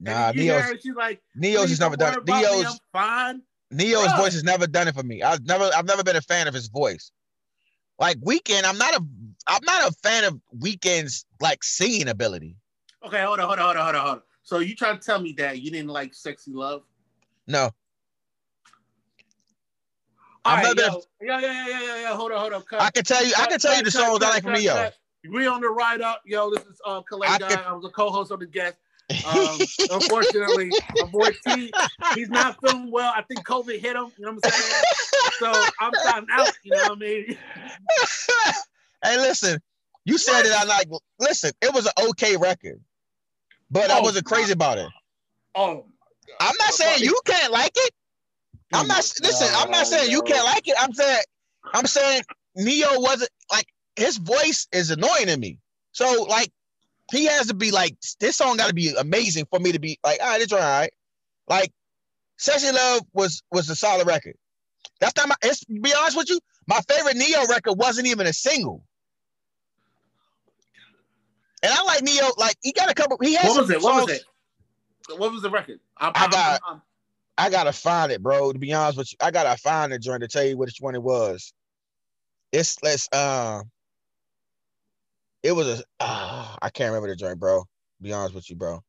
Nah, Ne-Yo's her, she's like, Ne-Yo's "Please has never done it. Ne-Yo's fine. Ne-Yo's Bruh. voice has never done it for me. I've never I've never been a fan of his voice. Like Weeknd, I'm not a I'm not a fan of Weeknd's like singing ability. Okay, hold on, hold on, hold on, hold on, hold on. So you trying to tell me that you didn't like "Sexy Love"? No, All I've right, never yo, yeah, yeah, yeah, yeah, yeah. Hold on, hold on. Cut. I can tell you I can tell you the Cut, songs cut, I like from Ne-Yo. cut. We on the ride up, yo. This is uh, Calais guy. could- I was a co-host of the guest. Um, unfortunately, my boy T, he's not feeling well. I think COVID hit him. You know what I'm saying? So I'm signing out. You know what I mean? hey, listen, you said that I like. Listen, it was an okay record, but I Oh, wasn't crazy about it. Oh, I'm not saying you can't like it. I'm not listen. I'm not saying you can't like it. I'm saying I'm saying Ne-Yo wasn't like his voice is annoying to me. So like he has to be like this song got to be amazing for me to be like, all right, it's all right. Like Sexy Love was was a solid record. That's not my. It's, be honest with you, my favorite Ne-Yo record wasn't even a single. And I like Ne-Yo. Like he got a couple. He has What was it? What was it? What was the record? I'm, I I'm- got- I'm- I gotta find it, bro. To be honest with you, I gotta find it joint to tell you which one it was. It's let's uh it was a ah, I can't remember the joint, bro. Be honest with you, bro.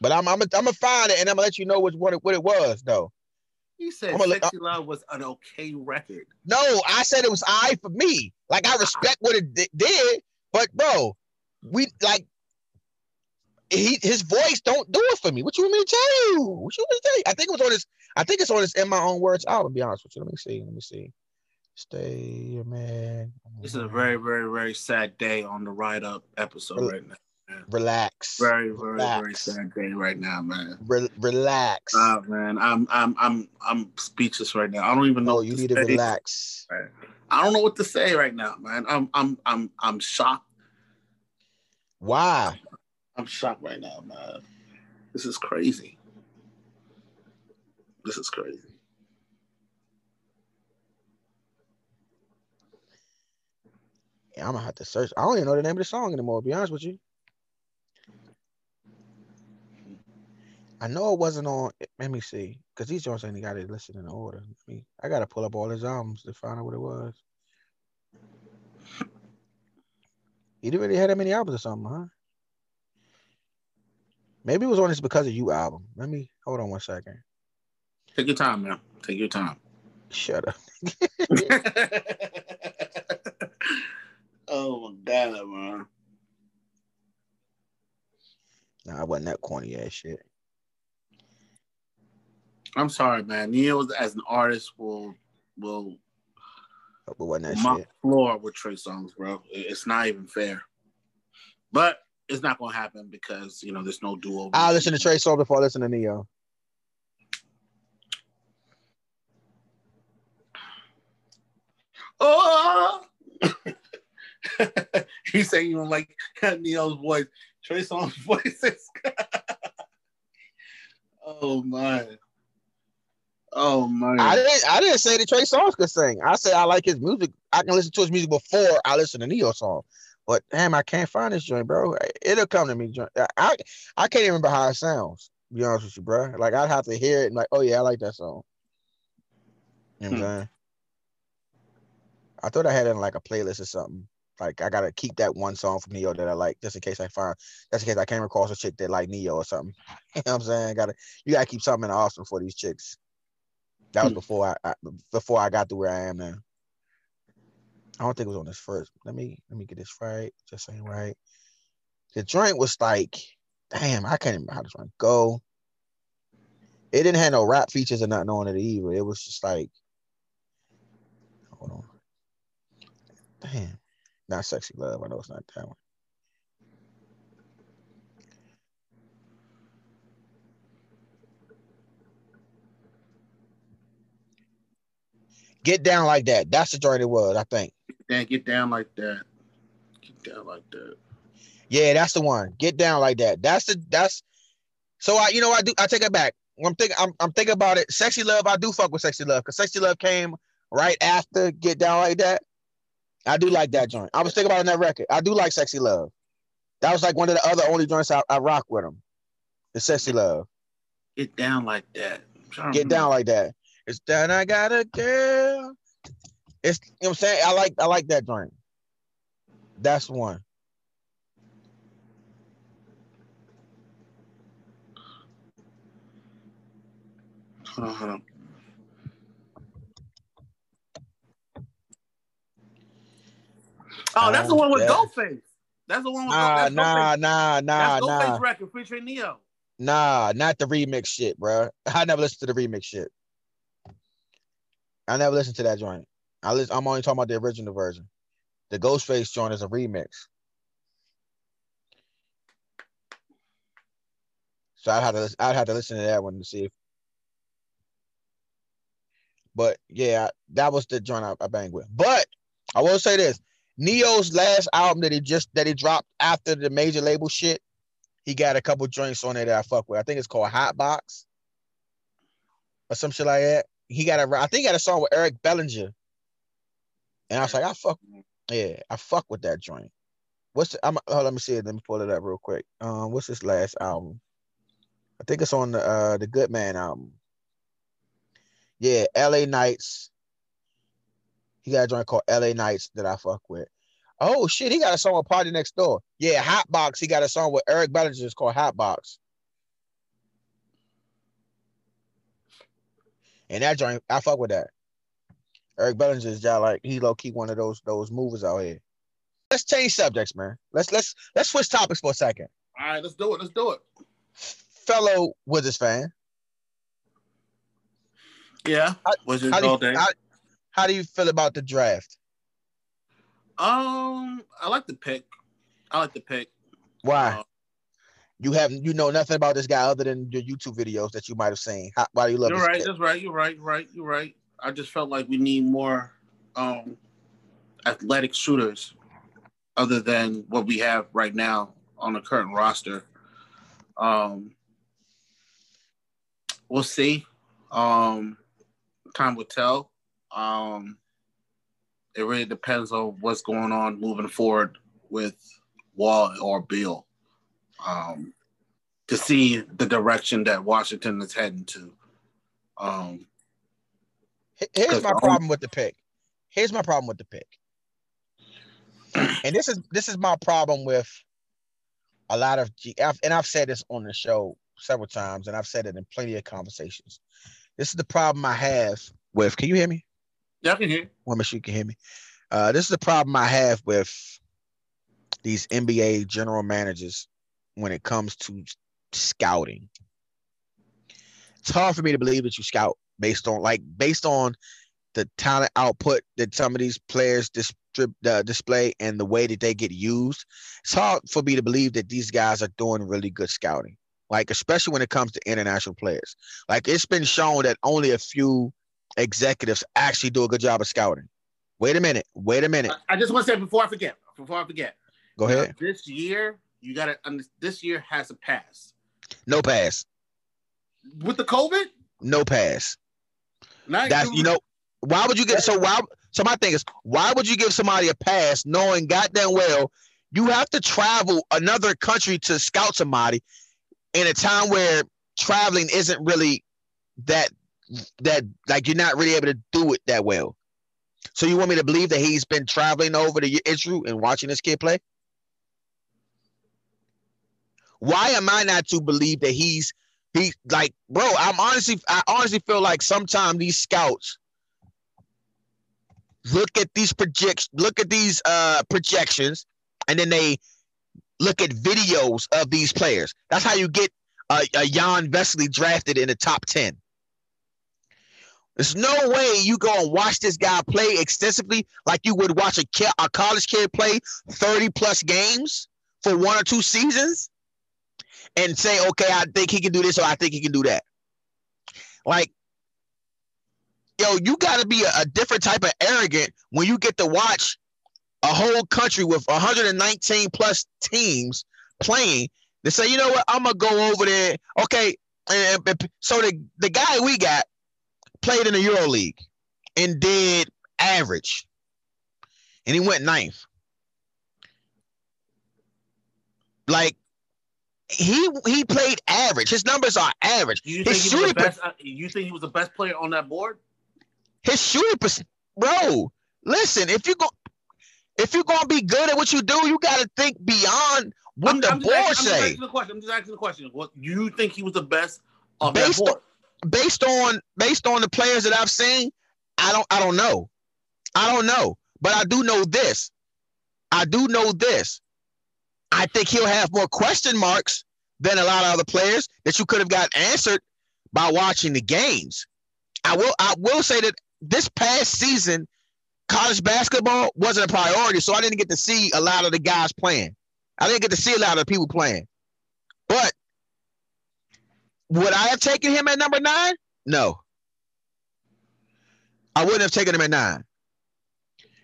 But I'm I'm I'm gonna find it and I'm gonna let you know which what it, what it was though. he said gonna let- "Sexy Love" was an okay record. No, I said it was I for me. Like I respect what it di- did, but bro, we like he his voice don't do it for me. What you want me to tell you? What you want me to tell you? I think it was on his. I think it's on his in my own words album. To be honest with you, let me see. Let me see. Stay man. This is a very, very, very sad day on the Ride Up episode right now. relax. Very, very, very sad day right now, man. Re- relax. Ah, man, I'm, I'm, I'm, I'm speechless right now. I don't even know. no, what you to need to relax. I don't know what to say right now, man. I'm, I'm, I'm, I'm shocked. Why? I'm shocked right now, man. This is crazy. This is crazy. Yeah, I'm gonna have to search. I don't even know the name of the song anymore. To be honest with you. I know it wasn't on. Let me see, because these joints ain't got it listed in order. I mean, I gotta pull up all his albums to find out what it was. He didn't really have that many albums or something, huh? Maybe it was on this because of you album. Let me hold on one second. Take your time, man. Take your time. Shut up. oh my god, man. Nah, I wasn't that corny ass shit. I'm sorry, man. Ne-Yo as an artist will will But wasn't that mop shit. floor with Trey Songz, bro. It's not even fair. But it's not gonna happen because you know there's no duo. I listen to Trey song before I listen to Ne-Yo. Oh, he's saying you don't like Ne-Yo's voice. Trey Songz's voice is. oh my. Oh my. I didn't. I didn't say that Trey Songz could sing. I said I like his music. I can listen to his music before I listen to Ne-Yo song. But damn, I can't find this joint, bro. It'll come to me. joint. I I, I can't even remember how it sounds. To be honest with you, bro. Like I'd have to hear it and like, oh yeah, I like that song. You know what I'm hmm. saying? I thought I had it in like a playlist or something. Like I gotta keep that one song from Ne-Yo that I like, just in case I find, just in case I came across a chick that like Ne-Yo or something. You know what I'm saying? Gotta you gotta keep something arsenal for these chicks. That was Hmm. before I, I before I got to where I am now. I don't think it was on this first. Let me let me get this right. Just ain't right. The joint was like, damn, I can't remember how this one go. It didn't have no rap features or nothing on it either. It was just like, hold on. Damn. Not sexy love. I know it's not that one. Get down like that. That's the joint it was, I think. Damn, get down like that. Get down like that. Yeah, that's the one. Get down like that. That's the that's so I you know I do I take it back. I'm thinking I'm I'm thinking about it. Sexy love, I do fuck with sexy love because sexy love came right after get down like that. I do like that joint. I was thinking about it on that record. I do like sexy love. That was like one of the other only joints I, I rock with him. The sexy love. Get down like that. I'm trying to Get down like that. It's done. I got a girl. It's you know what I'm saying. I like I like that joint. That's one. Hold on, hold on. Oh, that's the one with. Ghostface. That's the one with Nah, that's nah, Ghostface. nah, nah, That's nah. Ghostface record featuring Ne-Yo. Nah, not the remix shit, bro. I never listened to the remix shit. I never listened to that joint. I listen, I'm only talking about the original version. The Ghostface joint is a remix. So I'd have to I'd have to listen to that one to see if. But yeah, that was the joint I, I banged with. But I will say this: Ne-Yo's last album that he just that he dropped after the major label shit, he got a couple joints on there that I fuck with. I think it's called Hot Box or some shit like that. He got a I think he got a song with Eric Bellinger. And I was like, I fuck yeah, I fuck with that joint. What's the, I'm oh, let me see it. Let me pull it up real quick. Um, what's his last album? I think it's on the uh the Good Man album. Yeah, LA Nights. He got a joint called LA Nights that I fuck with. Oh shit, he got a song with Party Next Door. Yeah, Hotbox. He got a song with Eric Bellinger. It's called Hotbox. And that joint, I fuck with that. Eric Bellinger is just like he low key one of those those movers out here. Let's change subjects, man. Let's let's let's switch topics for a second. All right, let's do it. Let's do it. Fellow Wizards fan, Yeah, Wizards all day. how, how do you feel about the draft? um, I like the pick. I like the pick. Why? Uh, you have you know nothing about this guy other than your YouTube videos that you might have seen. How, why do you love You're this right. kid? That's right. You're right. Right. You're right. I just felt like we need more um, athletic shooters, other than what we have right now on the current roster. Um, we'll see. Um, time will tell. Um, it really depends on what's going on moving forward with Wall or Beal. Um, to see the direction that Washington is heading to. Um, Here's my problem with the pick. Here's my problem with the pick. and this is this is my problem with a lot of G I've, and I've said this on the show several times, and I've said it in plenty of conversations. This is the problem I have with. Can you hear me? Yeah, I can hear. want to make sure you can hear me. Uh, this is the problem I have with these NBA general managers when it comes to scouting. It's hard for me to believe that you scout based on like based on the talent output that some of these players uh, display and the way that they get used. It's hard for me to believe that these guys are doing really good scouting. Like especially when it comes to international players. Like it's been shown that only a few executives actually do a good job of scouting. Wait a minute. Wait a minute. I, I just want to say before I forget, before I forget, Go ahead. this year you got to. This year has a pass No pass. with the COVID. No pass. Not That's you know. Why would you get so why? So my thing is, why would you give somebody a pass knowing goddamn well you have to travel another country to scout somebody in a time where traveling isn't really that that like you're not really able to do it that well. So you want me to believe that he's been traveling over to Israel and watching this kid play? Why am I not to believe that he's he like bro? I'm honestly I honestly feel like sometimes these scouts look at these projects look at these uh projections and then they look at videos of these players. That's how you get a, a Jan Vesely drafted in the top 10. There's no way you go and watch this guy play extensively like you would watch a, ki- a college kid play 30 plus games for one or two seasons and say, okay, I think he can do this or I think he can do that. Like, yo, you got to be a, a different type of arrogant when you get to watch a whole country with 119 plus teams playing to say, you know what, I'm gonna go over there. Okay, and, and- so the the guy we got played in the Euro League and did average, and he went ninth. Like he he played average. His numbers are average. You His think he was the best? uh, You think he was the best player on that board? his shooting percent, bro. Listen, if you go, if you're gonna be good at what you do, you gotta think beyond what I'm, the I'm board asking, I'm just asking the question. I'm just asking the question. What you think he was the best on Based that board? Based on based on the players that I've seen, I don't I don't know, I don't know, but I do know this. I do know this. I think he'll have more question marks than a lot of other players that you could have got answered by watching the games. I will I will say that this past season, college basketball wasn't a priority, so I didn't get to see a lot of the guys playing. I didn't get to see a lot of people playing. But would I have taken him at number nine? No. I wouldn't have taken him at nine.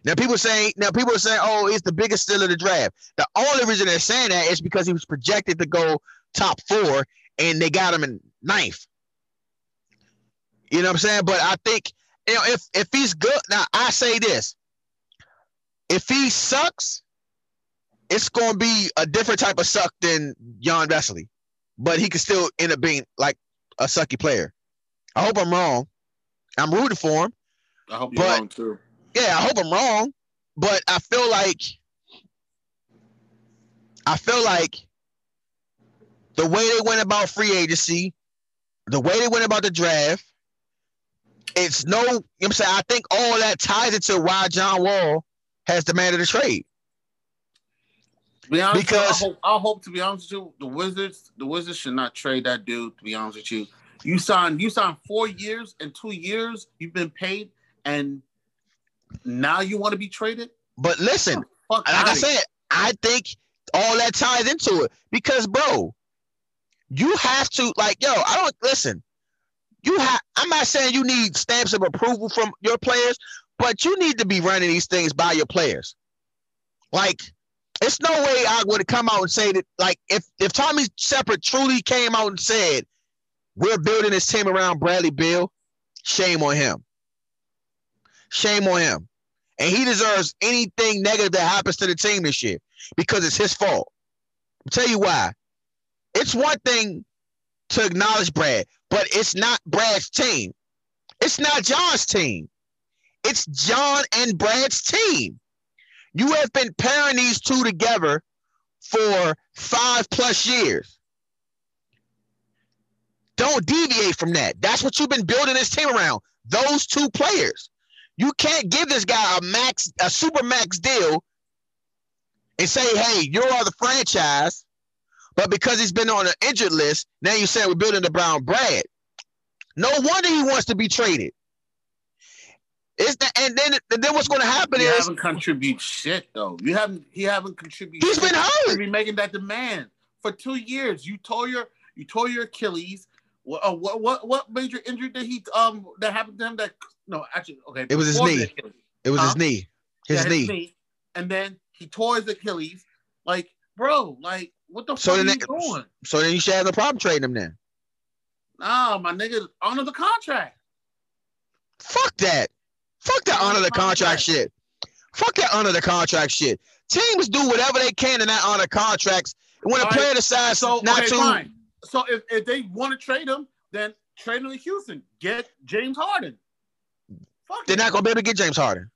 Now people saying now people are saying, oh, it's the biggest steal of the draft. The only reason they're saying that is because he was projected to go top four and they got him in ninth. You know what I'm saying? But I think you know if if he's good, now I say this: if he sucks, it's gonna be a different type of suck than Jan Vesely. But he could still end up being like a sucky player. I hope I'm wrong. I'm rooting for him. I hope you're But- wrong too. Yeah, I hope I'm wrong, but I feel like I feel like the way they went about free agency, the way they went about the draft, it's no, you know what I'm saying? I think all that ties into why John Wall has demanded a trade. Be honest, Because- I hope, I hope to be honest with you, the Wizards, the Wizards should not trade that dude. To be honest with you, you signed you signed four years and two years. You've been paid, and now you want to be traded? But listen, like I said, I think all that ties into it because, bro, you have to like, yo, I don't listen. You have. I'm not saying you need stamps of approval from your players, but you need to be running these things by your players. Like, it's no way I would have come out and say that. Like, if if Tommy Sheppard truly came out and said, "We're building this team around Bradley Beal," shame on him. Shame on him and he deserves anything negative that happens to the team this year because it's his fault. I'll tell you why. It's one thing to acknowledge Brad, but it's not Brad's team. It's not John's team. It's John and Brad's team. You have been pairing these two together for five plus years. Don't deviate from that. That's what you've been building this team around. Those two players. You can't give this guy a max, a super max deal and say, hey, you are the franchise. But because he's been on an injured list, now you're saying we're building the Brown Brad. No wonder he wants to be traded. Is that and then and then what's going to happen You is haven't contributed shit though. You haven't. He haven't contributed. he's shit. been hurt. be making that demand for two years. You tore your you tore your Achilles. What uh, what what what major injury did he um that happened to him? That no, actually okay. It was his knee. It was Huh? his knee. His Yeah, knee. and then he tore his Achilles. Like, bro, like what the So fuck are you doing? So then you should have no problem trading him then. Nah, my nigga, honor the contract. Fuck that. Fuck that honor the contract shit. Fuck that honor the contract shit. Teams do whatever they can in that honor contracts. And when a All right. player decides So not okay, to, fine. So if, if they want to trade him, then trade him to Houston. Get James Harden. Fuck they're it. not gonna be able to get James Harden.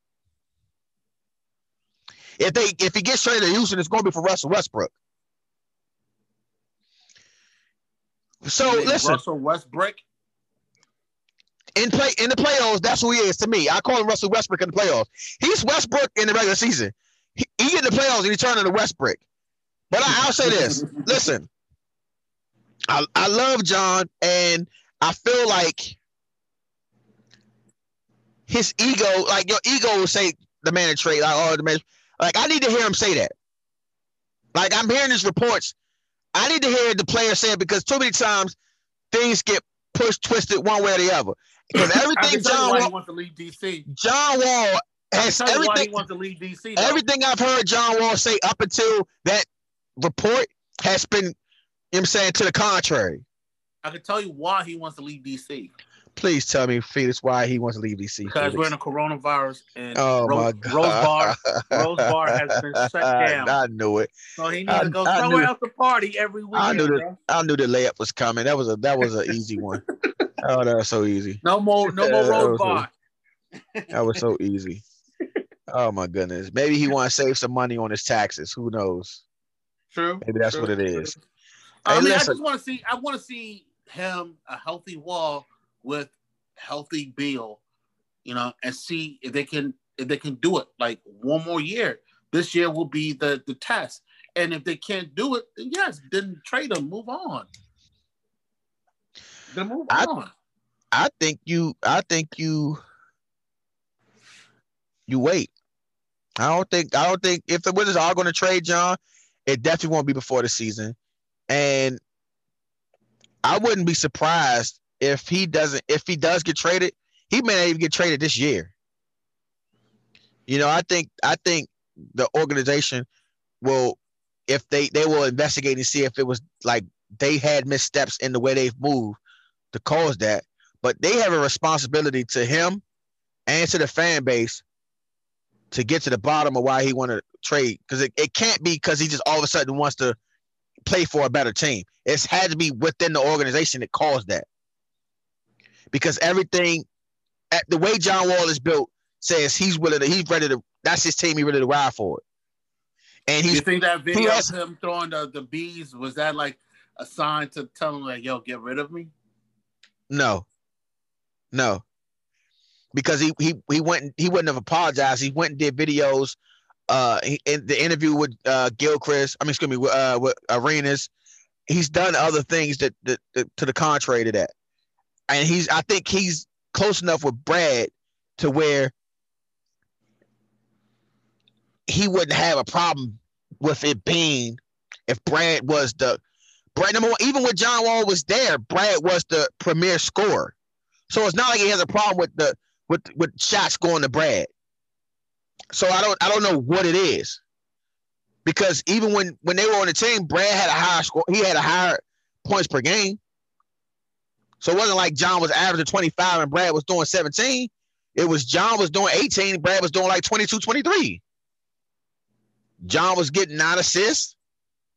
If they if he gets traded to Houston, it's gonna be for Russell Westbrook. So listen, Russell Westbrook. In play in the playoffs, that's who he is to me. I call him Russell Westbrook in the playoffs. He's Westbrook in the regular season. He, he in the playoffs and he turned into Westbrook. But I, I'll say this: listen, I, I love John, and I feel like his ego, like your ego, will say the man trade, like oh the man, like I need to hear him say that. Like I'm hearing these reports, I need to hear the player say it because too many times things get pushed, twisted one way or the other. Because everything can tell you John Wall, wants to leave DC. John Wall has tell why he everything. wants to leave DC. though. Everything I've heard John Wall say up until that report has been, you know I'm saying, to the contrary. I can tell you why he wants to leave DC. Please tell me, Felix, why he wants to leave DC. Because we're in a coronavirus and Oh Rose, my God. Rose Bar, Rose Bar has been shut down. I knew it. so he needs I- to go I somewhere else to party every weekend. I knew that- bro. I knew the layup was coming. That was a that was an easy one. Oh, that was so easy. No more, no more Rose Bar. That was so easy. Oh my goodness. Maybe he wants to save some money on his taxes. Who knows? True. Maybe that's true, what it true. is. I Hey, mean, I just want to see. I want to see him a healthy Wall with healthy Beal, you know, and see if they can if they can do it. Like one more year. This year will be the the test. And if they can't do it, then yes, then trade them. Move on. Then move I- on. I think you. I think you. You wait. I don't think. I don't think if the Wizards are going to trade John, it definitely won't be before the season, and I wouldn't be surprised if he doesn't. If he does get traded, he may not even get traded this year. You know, I think. I think the organization will, if they they will investigate and see if it was like they had missteps in the way they've moved to cause that but they have a responsibility to him and to the fan base to get to the bottom of why he want to trade because it, it can't be because he just all of a sudden wants to play for a better team. It's had to be within the organization that caused that. Because everything, at the way John Wall is built, says he's willing to, he's ready to. That's his team. He's ready to ride for it. And You he's think that video has- of him throwing the, the bees was that like a sign to tell him like, yo, get rid of me? no, no, because he he he went he wouldn't have apologized. He went and did videos. Uh, he, in the interview with uh Gilchrist, I mean, excuse me, with, uh, with Arenas, he's done other things that, that, that to the contrary to that, and he's I think he's close enough with Brad to where he wouldn't have a problem with it being if Brad was the Brad number one. Even when John Wall was there, Brad was the premier scorer. So it's not like he has a problem with the with with shots going to Brad. So I don't I don't know what it is. Because even when when they were on the team, Brad had a higher score. He had a higher points per game. So it wasn't like John was averaging 25 and Brad was doing 17. It was John was doing 18, Brad was doing like 22, 23. John was getting nine assists.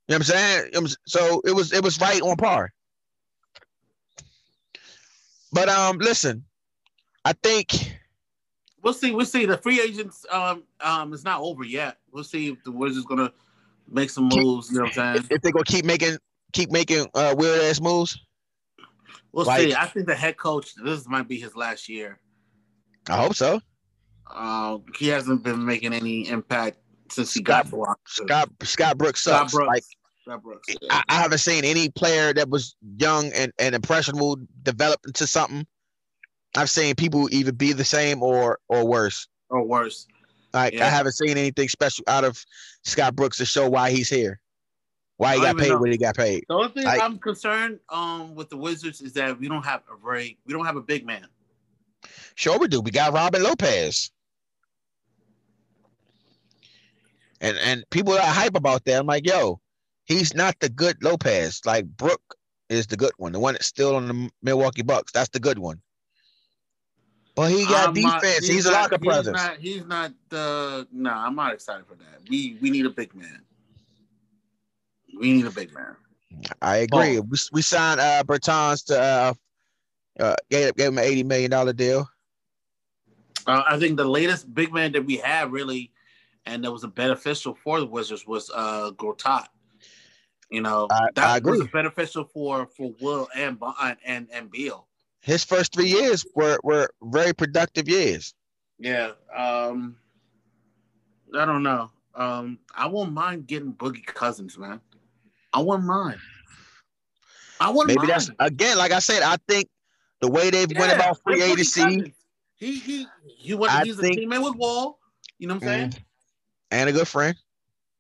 You know what I'm saying? So it was it was right on par. But um, listen, I think We'll see. We'll see. The free agents um um is not over yet. We'll see if the Wizards gonna make some moves. You know what I'm saying? if they're gonna keep making keep making uh, weird ass moves, We'll Like- see. I think the head coach. This might be his last year. I hope so. Um, he hasn't been making any impact since he got Scott- blocked. Scott Scott Brooks Scott sucks. Brooks. Like Scott Brooks. I, I haven't seen any player that was young and, and impressionable develop into something. I've seen people either be the same or or worse. or worse. Like I haven't seen anything special out of Scott Brooks to show why he's here, why he got paid know. what he got paid. The only thing I'm concerned um with the Wizards is that we don't have a very we don't have a big man. Sure we do. We got Robin Lopez. And and people are hype about that. I'm like, yo, he's not the good Lopez. Like Brook is the good one, the one that's still on the Milwaukee Bucks. That's the good one. But he got I'm not- defense. he's, a locker he's presence. Not, he's not the no. I'm not excited for that. We we need a big man. We need a big man. I agree. We, we signed uh Bertans to uh, uh gave, gave him an eighty million dollar deal. Uh, I think the latest big man that we had really, and that was a beneficial for the Wizards was uh Gortat. You know I- that I was agree. beneficial for for Will and Bo- and and, and Beal. His first three years were were very productive years. Yeah. Um I don't know. Um I won't mind getting Boogie Cousins, man. I wouldn't mind. I wouldn't Maybe mind. that's again, like I said, I think the way they've went about free agency. He he he was he's think- a teammate with Wall. You know what I'm saying? Mhm. and a good friend.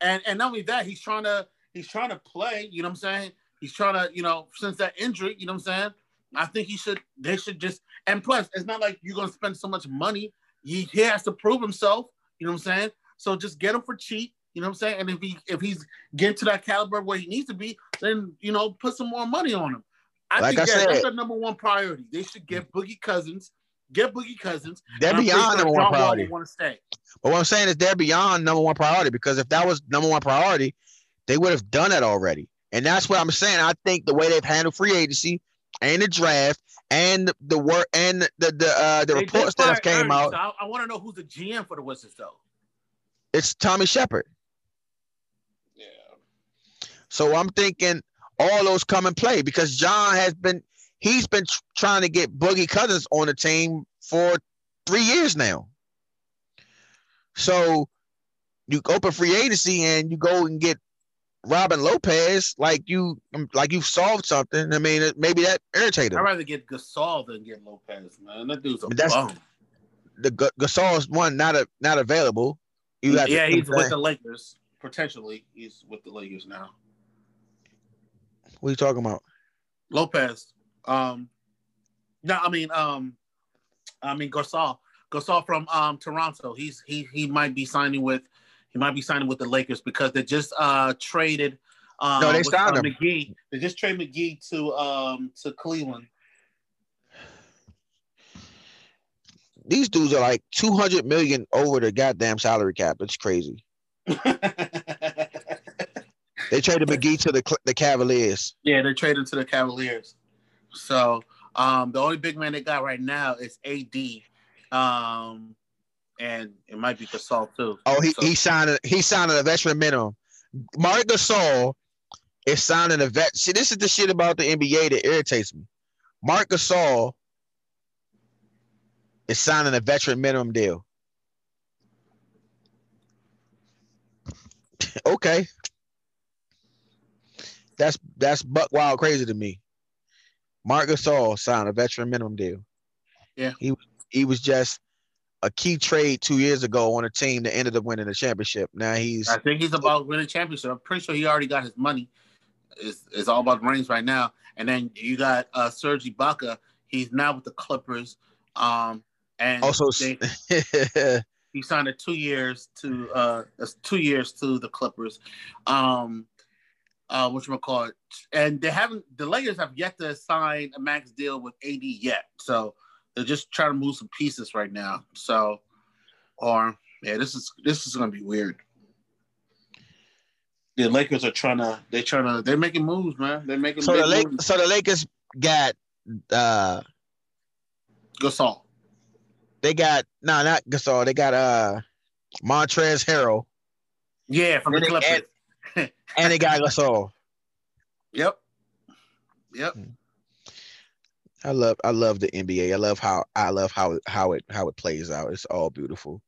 And and not only that, he's trying to he's trying to play. You know what I'm saying? He's trying to you know since that injury. You know what I'm saying? I think he should. They should just and plus, it's not like you're gonna spend so much money. He, he has to prove himself. You know what I'm saying? So just get him for cheap. You know what I'm saying? And if he if he's getting to that caliber where he needs to be, then you know put some more money on him. I Like think I that- said- that's the number one priority. They should get Boogie Cousins. Get Boogie Cousins. They're and I'm pretty beyond number one priority. Want to stay? But what I'm saying is they're beyond number one priority because if that was number one priority, they would have done it already. And that's what I'm saying. I think the way they've handled free agency and the draft and the work and the the uh, the They reports that have came Ernie, out, so I, I want to know who's the GM for the Wizards, though. it's Tommy Sheppard. Yeah. So I'm thinking all those come and play because John has been he's been tr- trying to get Boogie Cousins on the team for three years now. So you open free agency and you go and get Robin Lopez, like you like you've solved something. I mean, maybe that irritated I'd rather get Gasol than get Lopez, man. That dude's a But that's- bum. The G- Gasol's one not a not available. You have to- yeah, he's with the Lakers. Potentially, he's with the Lakers now. What are you talking about? Lopez. Um, no, I mean, um, I mean Gasol. Gasol from um Toronto. He's he he might be signing with he might be signing with the Lakers because they just uh traded. Um, No, they with, signed uh, him. McGee. They just traded McGee to um to Cleveland. These dudes are like 200 million over the goddamn salary cap. It's crazy. They traded McGee to the the Cavaliers. Yeah, they traded to the Cavaliers. So um, the only big man they got right now is AD, um, and it might be Gasol too. Oh, he So- he signed a, he signed a veteran minimum. Marc Gasol is signing a vet. See, this is the shit about the NBA that irritates me. Marc Gasol is signing a veteran minimum deal. okay. That's that's buck wild crazy to me. Marc Gasol signed a veteran minimum deal. Yeah. He he was just a key trade two years ago on a team that ended up winning the championship. Now he's I think he's about winning championship. I'm pretty sure he already got his money. It's, it's all about rings right now. And then you got uh, Serge Ibaka. He's now with the Clippers. Um, and also they, he signed a two years to uh two years to the Clippers. Um uh what you call it. And they haven't the Lakers have yet to sign a max deal with AD yet. So they're just trying to move some pieces right now. So or yeah, this is this is gonna be weird. The Lakers are trying to they're trying to they're making moves, man. They're making so the Lake, moves. so the Lakers got uh Gasol. they got no not Gasol they got uh Montrezl Harrell Yeah, from the Clippers. And they got Gasol. Yep. Yep. I love I love the NBA. I love how I love how how it how it plays out. It's all beautiful.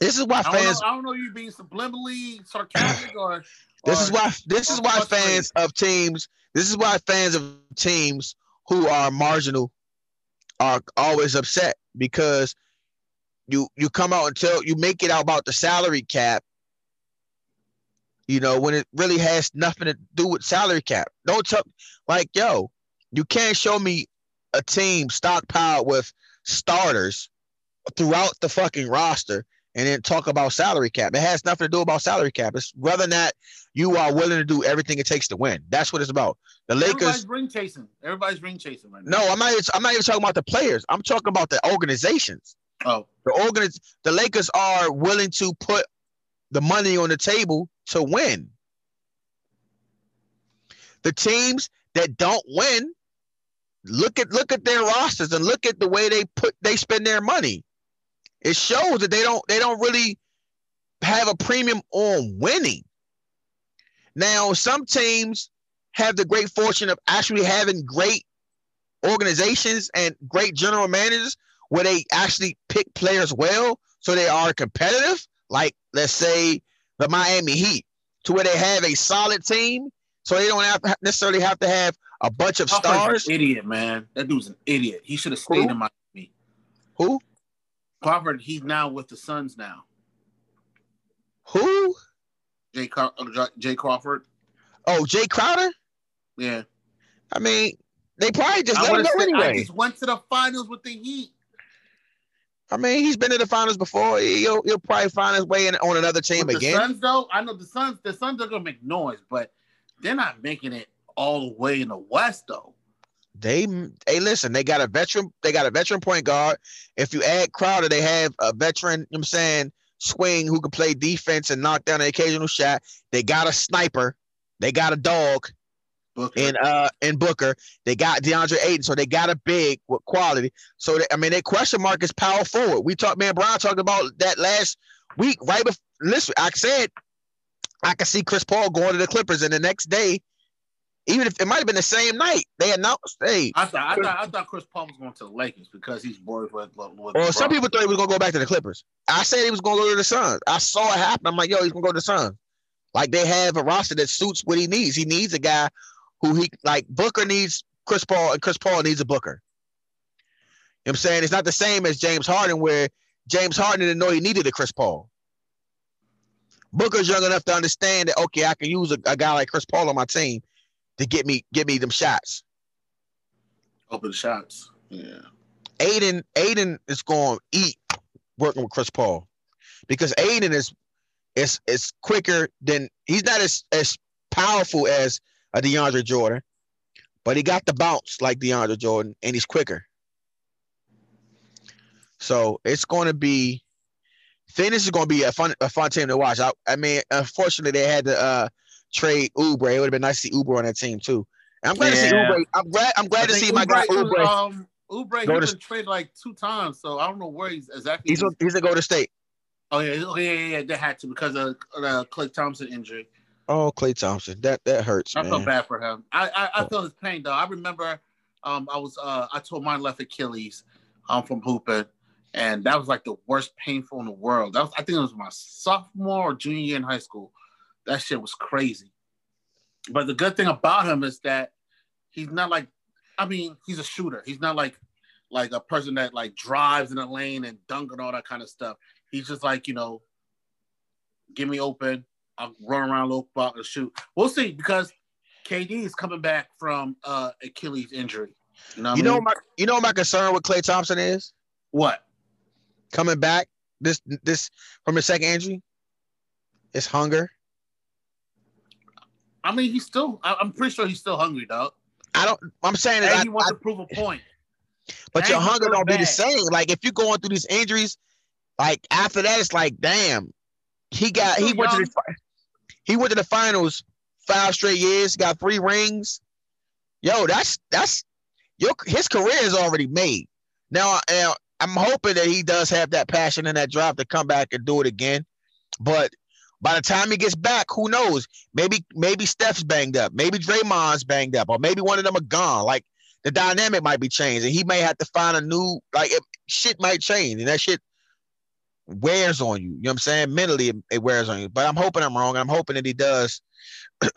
This is why I don't, know, fans I don't know you being subliminally sarcastic or. This or- is why this is why fans of teams this is why fans of teams who are marginal are always upset because you you come out and tell you make it out about the salary cap you know when it really has nothing to do with salary cap don't tell like yo you can't show me a team stockpiled with starters throughout the fucking roster and then talk about salary cap it has nothing to do about salary cap it's whether or not you are willing to do everything it takes to win that's what it's about the lakers Everybody's ring chasing. Everybody's ring chasing right now. no, I'm not. I'm not even talking about the players. I'm talking about the organizations. Oh, The organiz- The Lakers are willing to put the money on the table to win. The teams that don't win, look at look at their rosters and look at the way they put they spend their money. It shows that they don't they don't really have a premium on winning. Now, some teams have the great fortune of actually having great organizations and great general managers where they actually pick players well so they are competitive like let's say the miami heat to where they have a solid team so they don't have necessarily have to have a bunch of Crawford's stars idiot, man. That dude's an idiot. He should have stayed Who? in Miami. who Crawford, he's now with the Suns now. who Jay, Car- uh, Jay Crawford. oh Jae Crowder Yeah. i mean they probably just I, let him go said- I anyway just went to the finals with the Heat. I mean he's been to the finals before he'll, he'll probably find his way in on another team With the again Suns, though, I know the Suns. The Suns are gonna make noise, but they're not making it all the way in the West, though. They hey listen, they got a veteran, they got a veteran point guard. If you add Crowder, they have a veteran, you know what I'm saying, swing who can play defense and knock down an occasional shot. They got a sniper, they got a dog Booker. in uh in Booker. They got DeAndre Ayton, so they got a big with quality. So they, I mean, their question mark is power forward. We talked, man. Brian talked about that last week, right before. Listen, I said I could see Chris Paul going to the Clippers, and the next day, even if it might have been the same night, they announced, hey, I thought I thought I thought Chris Paul was going to the Lakers because he's bored with. with Well, some people thought he was gonna go back to the Clippers. I said he was gonna go to the Suns. I saw it happen. I'm like, yo, he's gonna go to the Suns. Like they have a roster that suits what he needs. He needs a guy who he like Booker needs Chris Paul, and Chris Paul needs a Booker. You know what I'm saying? It's not the same as James Harden, where James Harden didn't know he needed a Chris Paul. Booker's young enough to understand that okay, I can use a, a guy like Chris Paul on my team to get me get me them shots. open shots. Yeah. Ayton, Ayton is going to eat working with Chris Paul because Ayton is is is quicker than he's not as as powerful as a DeAndre Jordan, but he got the bounce like DeAndre Jordan, and he's quicker. So it's going to be. Phoenix is going to be a fun a fun team to watch. I, I mean, unfortunately, they had to uh, trade Oubre. It would have been nice to see Oubre on that team too. And I'm glad to see Yeah. I'm glad. I'm glad I to think see my guy Oubre- Oubre. Um, Oubre, Go he's to- been traded like two times, so I don't know where he's exactly. He's a, he's a go to state. oh yeah, oh yeah, yeah, yeah, they had to because of the Klay Thompson injury. Oh, Klay Thompson. That that hurts, I man. felt bad for him. I I, I feel his pain though. I remember, um, I was uh, I tore my left Achilles, um, from hooping, and that was like the worst painful in the world. That was I think it was my sophomore or junior year in high school. That shit was crazy. But the good thing about him is that he's not like, I mean, he's a shooter. He's not like like a person that like drives in the lane and dunk and all that kind of stuff. He's just like you know, give me open. I'll run around a little bit and shoot. We'll see because KD is coming back from uh Achilles injury. You know, what You I know my you know my concern with Klay Thompson is what? coming back this this from his second injury. It's hunger. I mean, he's still. I- I'm pretty sure he's still hungry, dog. I don't. I'm saying that I, he wants I- to prove a point. but your hunger don't be the same. Like if you're going through these injuries, like after that, it's like damn. He got he still went to young. He went to the finals five straight years, got three rings. Yo, that's that's your his career is already made. Now, now I'm hoping that he does have that passion and that drive to come back and do it again. But by the time he gets back, who knows? Maybe maybe Steph's banged up, maybe Draymond's banged up, or maybe one of them are gone. Like the dynamic might be changed, and he may have to find a new like it, shit might change, and that shit wears on you. You know what I'm saying? Mentally, it, wears on you. But I'm hoping I'm wrong. and I'm hoping that he does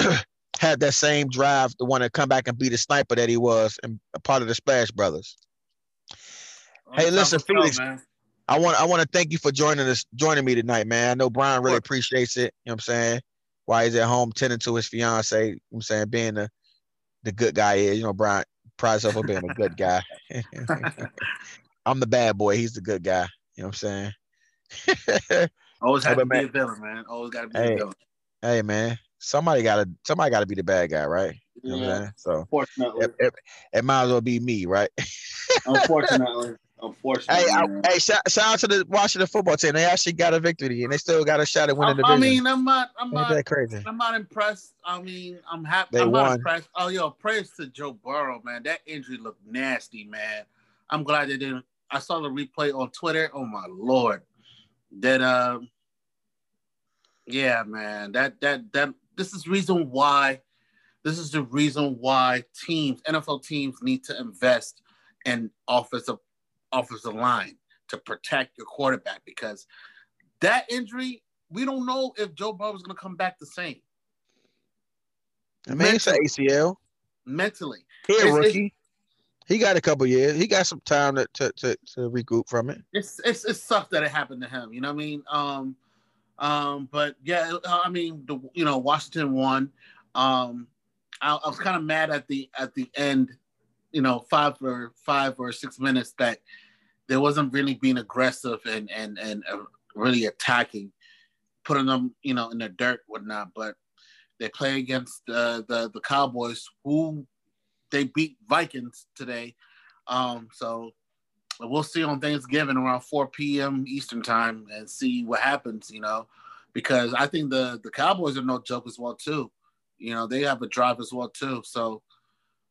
have that same drive to want to come back and be the sniper that he was and a part of the Splash Brothers. Hey, listen, tell, Felix. I want I want to thank you for joining us, joining me tonight, man. I know Brian really appreciates it. You know what I'm saying? While he's at home tending to his fiance, you know what I'm saying, being the the good guy is. You know, Brian prides himself on being a good guy. I'm the bad boy. He's the good guy. You know what I'm saying? Always Hey, have to be man- a villain, man. Always got to be Hey, a villain. hey man, somebody gotta somebody gotta be the bad guy, right? You know Yeah, saying? So unfortunately, it, it, it might as well be me, right? unfortunately, unfortunately. Hey, I, hey, shout, shout out to the Washington football team. They actually got a victory, and they still got a shot at winning the division. I mean, I'm not. I'm Ain't not. crazy? I'm not impressed. I mean, I'm happy. They I'm not won. impressed. Oh, yo, praise to Joe Burrow, man. That injury looked nasty, man. I'm glad they didn't. I saw the replay on Twitter. Oh my lord, that um, yeah, man. That that that. This is reason why. This is the reason why teams, NFL teams, need to invest in offensive offensive line to protect your quarterback because that injury, we don't know if Joe Burrow is going to come back the same I mean, it's an ACL. mentally. He a It's- it's- rookie. He got a couple years. He got some time to to, to, to regroup from it. It's it's it sucks that it happened to him. You know what I mean? Um, um, but yeah, uh, I mean, the you know Washington won. Um, I, I was kind of mad at the at the end. You know, five or five or six minutes that there wasn't really being aggressive and and and uh, really attacking, putting them you know in the dirt whatnot. But they play against uh, the the Cowboys, who they beat Vikings today. Um, so we'll see on Thanksgiving around 4 p.m. Eastern time and see what happens, you know, because I think the the Cowboys are no joke as well too. You know, they have a drive as well too. So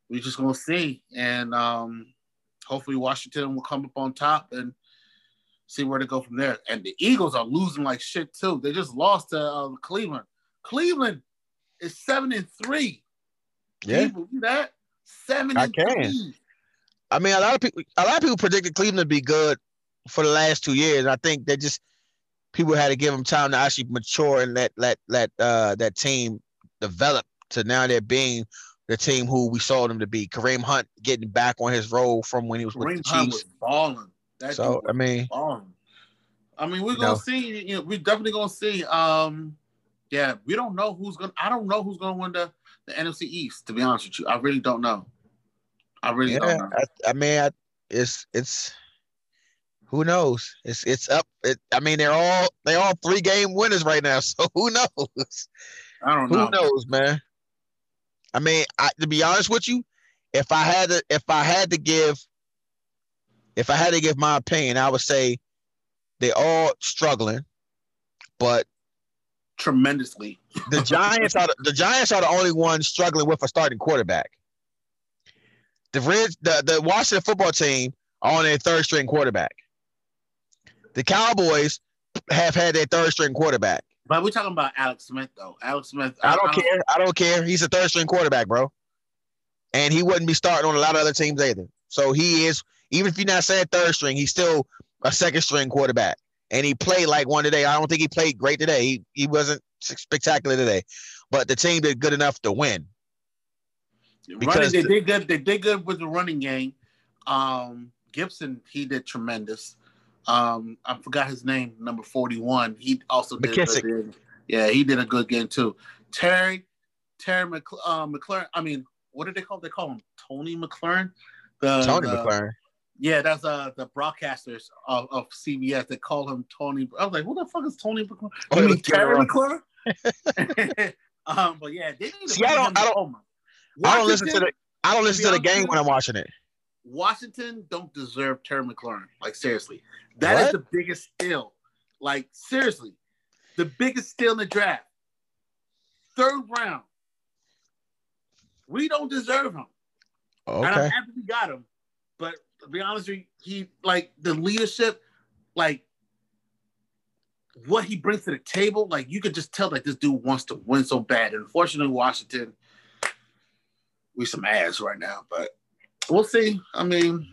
we're just gonna see, and um, hopefully Washington will come up on top and see where to go from there. And the Eagles are losing like shit too. They just lost to uh, Cleveland. Cleveland is seven and three. Can Yeah. you believe that? Seven I and can. three. I mean, a lot of people a lot of people predicted Cleveland to be good for the last two years. I think they just people had to give them time to actually mature and let let let uh that team develop to now they're being the team who we saw them to be. Kareem Hunt getting back on his role from when he was with Kareem the Hunt Chiefs. was balling. That So dude I mean, balling. I mean, we're gonna know. see. You know, we're definitely gonna see. Um, yeah, we don't know who's gonna. I don't know who's gonna win the, the NFC East. To be honest with you, I really don't know. I really yeah, don't know. I, I mean, I, it's it's who knows? It's it's up. It, I mean, they're all they all three game winners right now. So who knows? I don't know. Who knows, man? I mean, I, to be honest with you, if I had to, if I had to give, if I had to give my opinion, I would say they're all struggling, but Tremendously the Giants are the, the Giants are the only ones struggling with a starting quarterback. The Reds, the, the Washington football team are on their third string quarterback. The Cowboys have had their third string quarterback. But we're talking about Alex Smith though. Alex Smith. I don't care. I don't care. He's a third string quarterback, bro. And he wouldn't be starting on a lot of other teams either. So he is, even if you're not saying third string, he's still a second string quarterback. And he played like one today. I don't think he played great today. He he wasn't spectacular today. But the team did good enough to win. Running, they did good. They did good with the running game. Um, Gibson, he did tremendous. Um, I forgot his name, number forty-one. He also did McKissic. good. Yeah, he did a good game too. Terry, Terry Mc, uh, McLaurin. I mean, what did they call? They call him Tony McLaurin. The, Tony the- McLaurin. Yeah, that's uh the broadcasters of, of CBS. They call him Tony. I was like, who the fuck is Tony McLaurin? Oh, You mean Terry. McLaurin? um, but yeah, they need See, I don't- I don't- I don't listen to the I don't listen to the game when I'm watching it. Washington don't deserve Terry McLaurin. Like seriously, that is What? the biggest steal. Like seriously, the biggest steal in the draft. Third round. We don't deserve him. And I'm Okay. happy we got him. To be honest with you, he like the leadership, like what he brings to the table, like you could just tell that this dude wants to win so bad. And unfortunately, Washington, we some ass right now, but we'll see. I mean,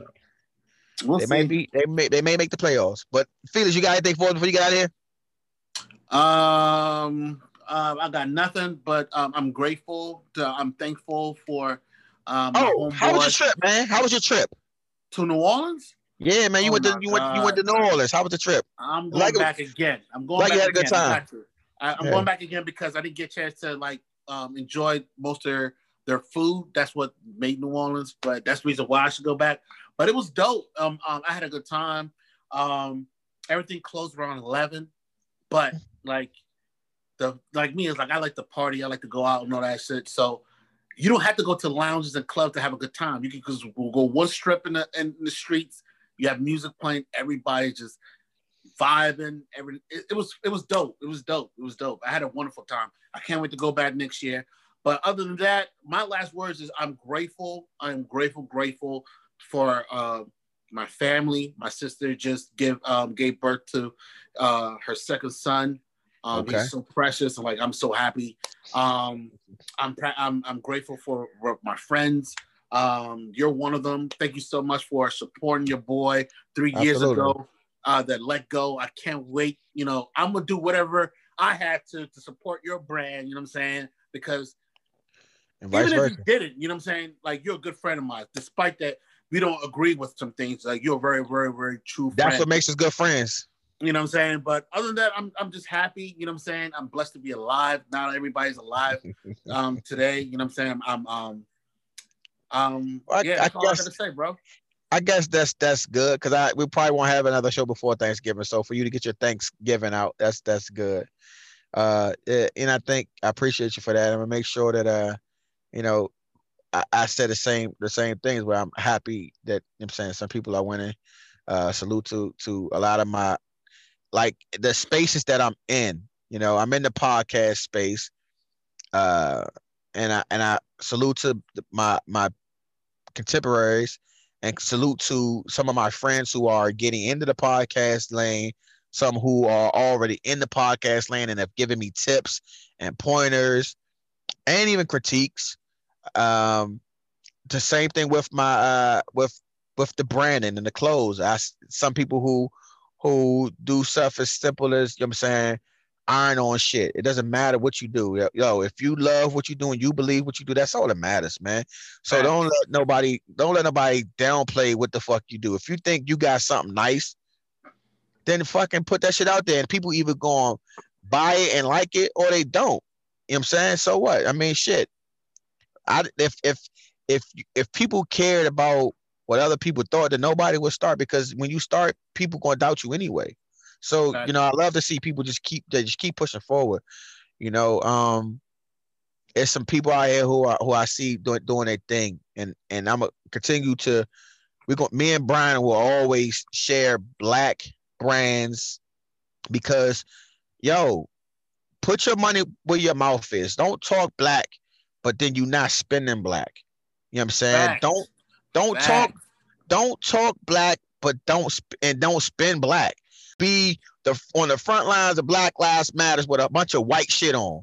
we'll They see. may be they may they may make the playoffs. But Felix, you got anything for us before you get out of here? Um, uh, I got nothing, but um, I'm grateful. To, I'm thankful for um, Oh, how was your trip, man? How was your trip? To New Orleans. Yeah, man. You Oh went to you went you went to New Orleans. How was the trip? I'm going Like back again. I'm going like back you had a good again. Time. I, I'm Yeah. going back again because I didn't get a chance to like um, enjoy most of their, their food. That's what made New Orleans, but that's the reason why I should go back. But it was dope. Um, um I had a good time. Um, everything closed around eleven, but like the like me is like I like to party. I like to go out and all that shit. So you don't have to go to lounges and clubs to have a good time. You can just go one strip in the in the streets. You have music playing. Everybody just vibing. Every it, it was it was dope. It was dope. It was dope. I had a wonderful time. I can't wait to go back next year. But other than that, my last words is I'm grateful. I'm grateful, grateful for uh, my family. My sister just give um, gave birth to uh, her second son. Um, Okay. He's so precious, and like I'm so happy. Um, I'm I'm I'm grateful for my friends. Um, you're one of them. Thank you so much for supporting your boy three years Absolutely. ago. Uh, that let go. I can't wait. You know, I'm gonna do whatever I have to to support your brand. You know what I'm saying? Because even if versa. you didn't, you know what I'm saying? Like you're a good friend of mine, despite that we don't agree with some things. Like you're a very, very, very true friend. That's what makes us good friends. You know what I'm saying? But other than that, I'm I'm just happy. You know what I'm saying? I'm blessed to be alive. Not everybody's alive um today. You know what I'm saying? I'm um um I- yeah, I that's all I guess- gotta say, bro. I guess that's that's good because I we probably won't have another show before Thanksgiving. So for you to get your Thanksgiving out, that's that's good. Uh, eh, and I think I appreciate you for that. I'm gonna make sure that uh, you know, I, I said the same the same things where I'm happy that you know what I'm saying some people are winning. Uh, salute to to a lot of my like the spaces that I'm in. You know, I'm in the podcast space. Uh, and I and I salute to my my contemporaries and salute to some of my friends who are getting into the podcast lane, some who are already in the podcast lane and have given me tips and pointers and even critiques. Um, the same thing with my uh with with the branding and the clothes. I some people who who do stuff as simple as you know what I'm saying iron on shit. It doesn't matter what you do. Yo, if you love what you do and you believe what you do, that's all that matters, man. So Facts. don't let nobody don't let nobody downplay what the fuck you do. If you think you got something nice, then fucking put that shit out there and people either go on buy it and like it or they don't. You know what I'm saying? So what? I mean shit. I if if if if people cared about what other people thought, that nobody would start because when you start, people gonna doubt you anyway. So you know, I love to see people just keep they just keep pushing forward. You know, um, there's some people out here who are who I see doing doing their thing, and and I'm gonna continue to. We going me and Brian will always share black brands because, yo, put your money where your mouth is. Don't talk black, but then you not spending black. You know what I'm saying? Facts. Don't don't Facts. talk don't talk black, but don't sp- and don't spend black. Be the on the front lines of Black Lives Matters with a bunch of white shit on,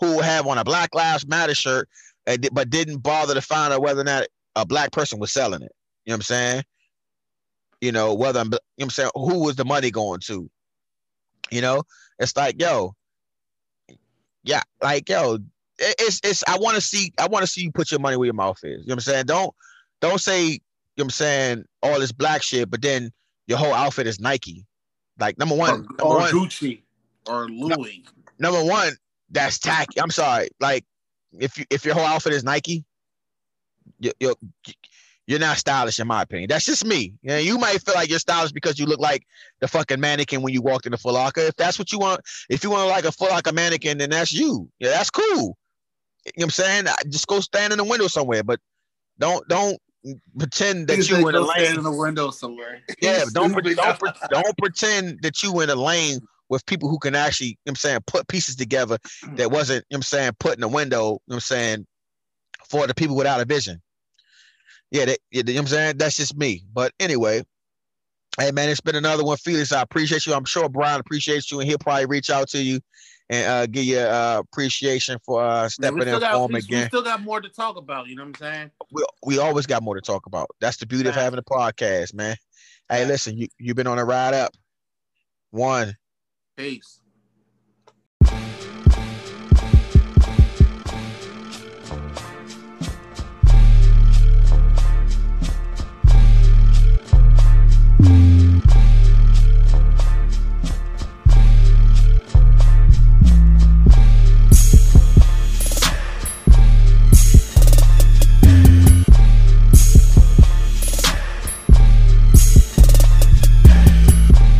who have on a Black Lives Matter shirt, and but didn't bother to find out whether or not a black person was selling it. You know what I'm saying? You know whether I'm, you know what I'm saying who was the money going to? You know, it's like yo, yeah, like yo, it- it's it's. I want to see I want to see you put your money where your mouth is. You know what I'm saying? Don't don't say you know what I'm saying all this black shit, but then your whole outfit is Nike. Like number one, or, number or one, Gucci or Louis. number one, that's tacky. I'm sorry. Like if you if your whole outfit is Nike, you, you're you're not stylish in my opinion. That's just me. Yeah, you might feel like you're stylish because you look like the fucking mannequin when you walked in the Foot Locker. If that's what you want, if you want to like a Foot Locker mannequin, then that's you. Yeah, that's cool. You know what I'm saying? Just go stand in the window somewhere, but don't don't pretend that you in a lane. in the window somewhere. Yeah, don't don't don't pretend that you in a lane with people who can actually, you know what I'm saying, put pieces together mm. that wasn't, you know what I'm saying, put in the window, you know what I'm saying, for the people without a vision. Yeah, that, you know what I'm saying? That's just me. But anyway, hey man, it's been another one. Felix, I appreciate you. I'm sure Brian appreciates you and he'll probably reach out to you and uh, give you uh, appreciation for uh, stepping we, in got, form we, we again. still got more to talk about. You know what I'm saying? We, we always got more to talk about. That's the beauty of having a podcast, man. Hey, Facts. listen, you, you've been on a ride up. One. Peace.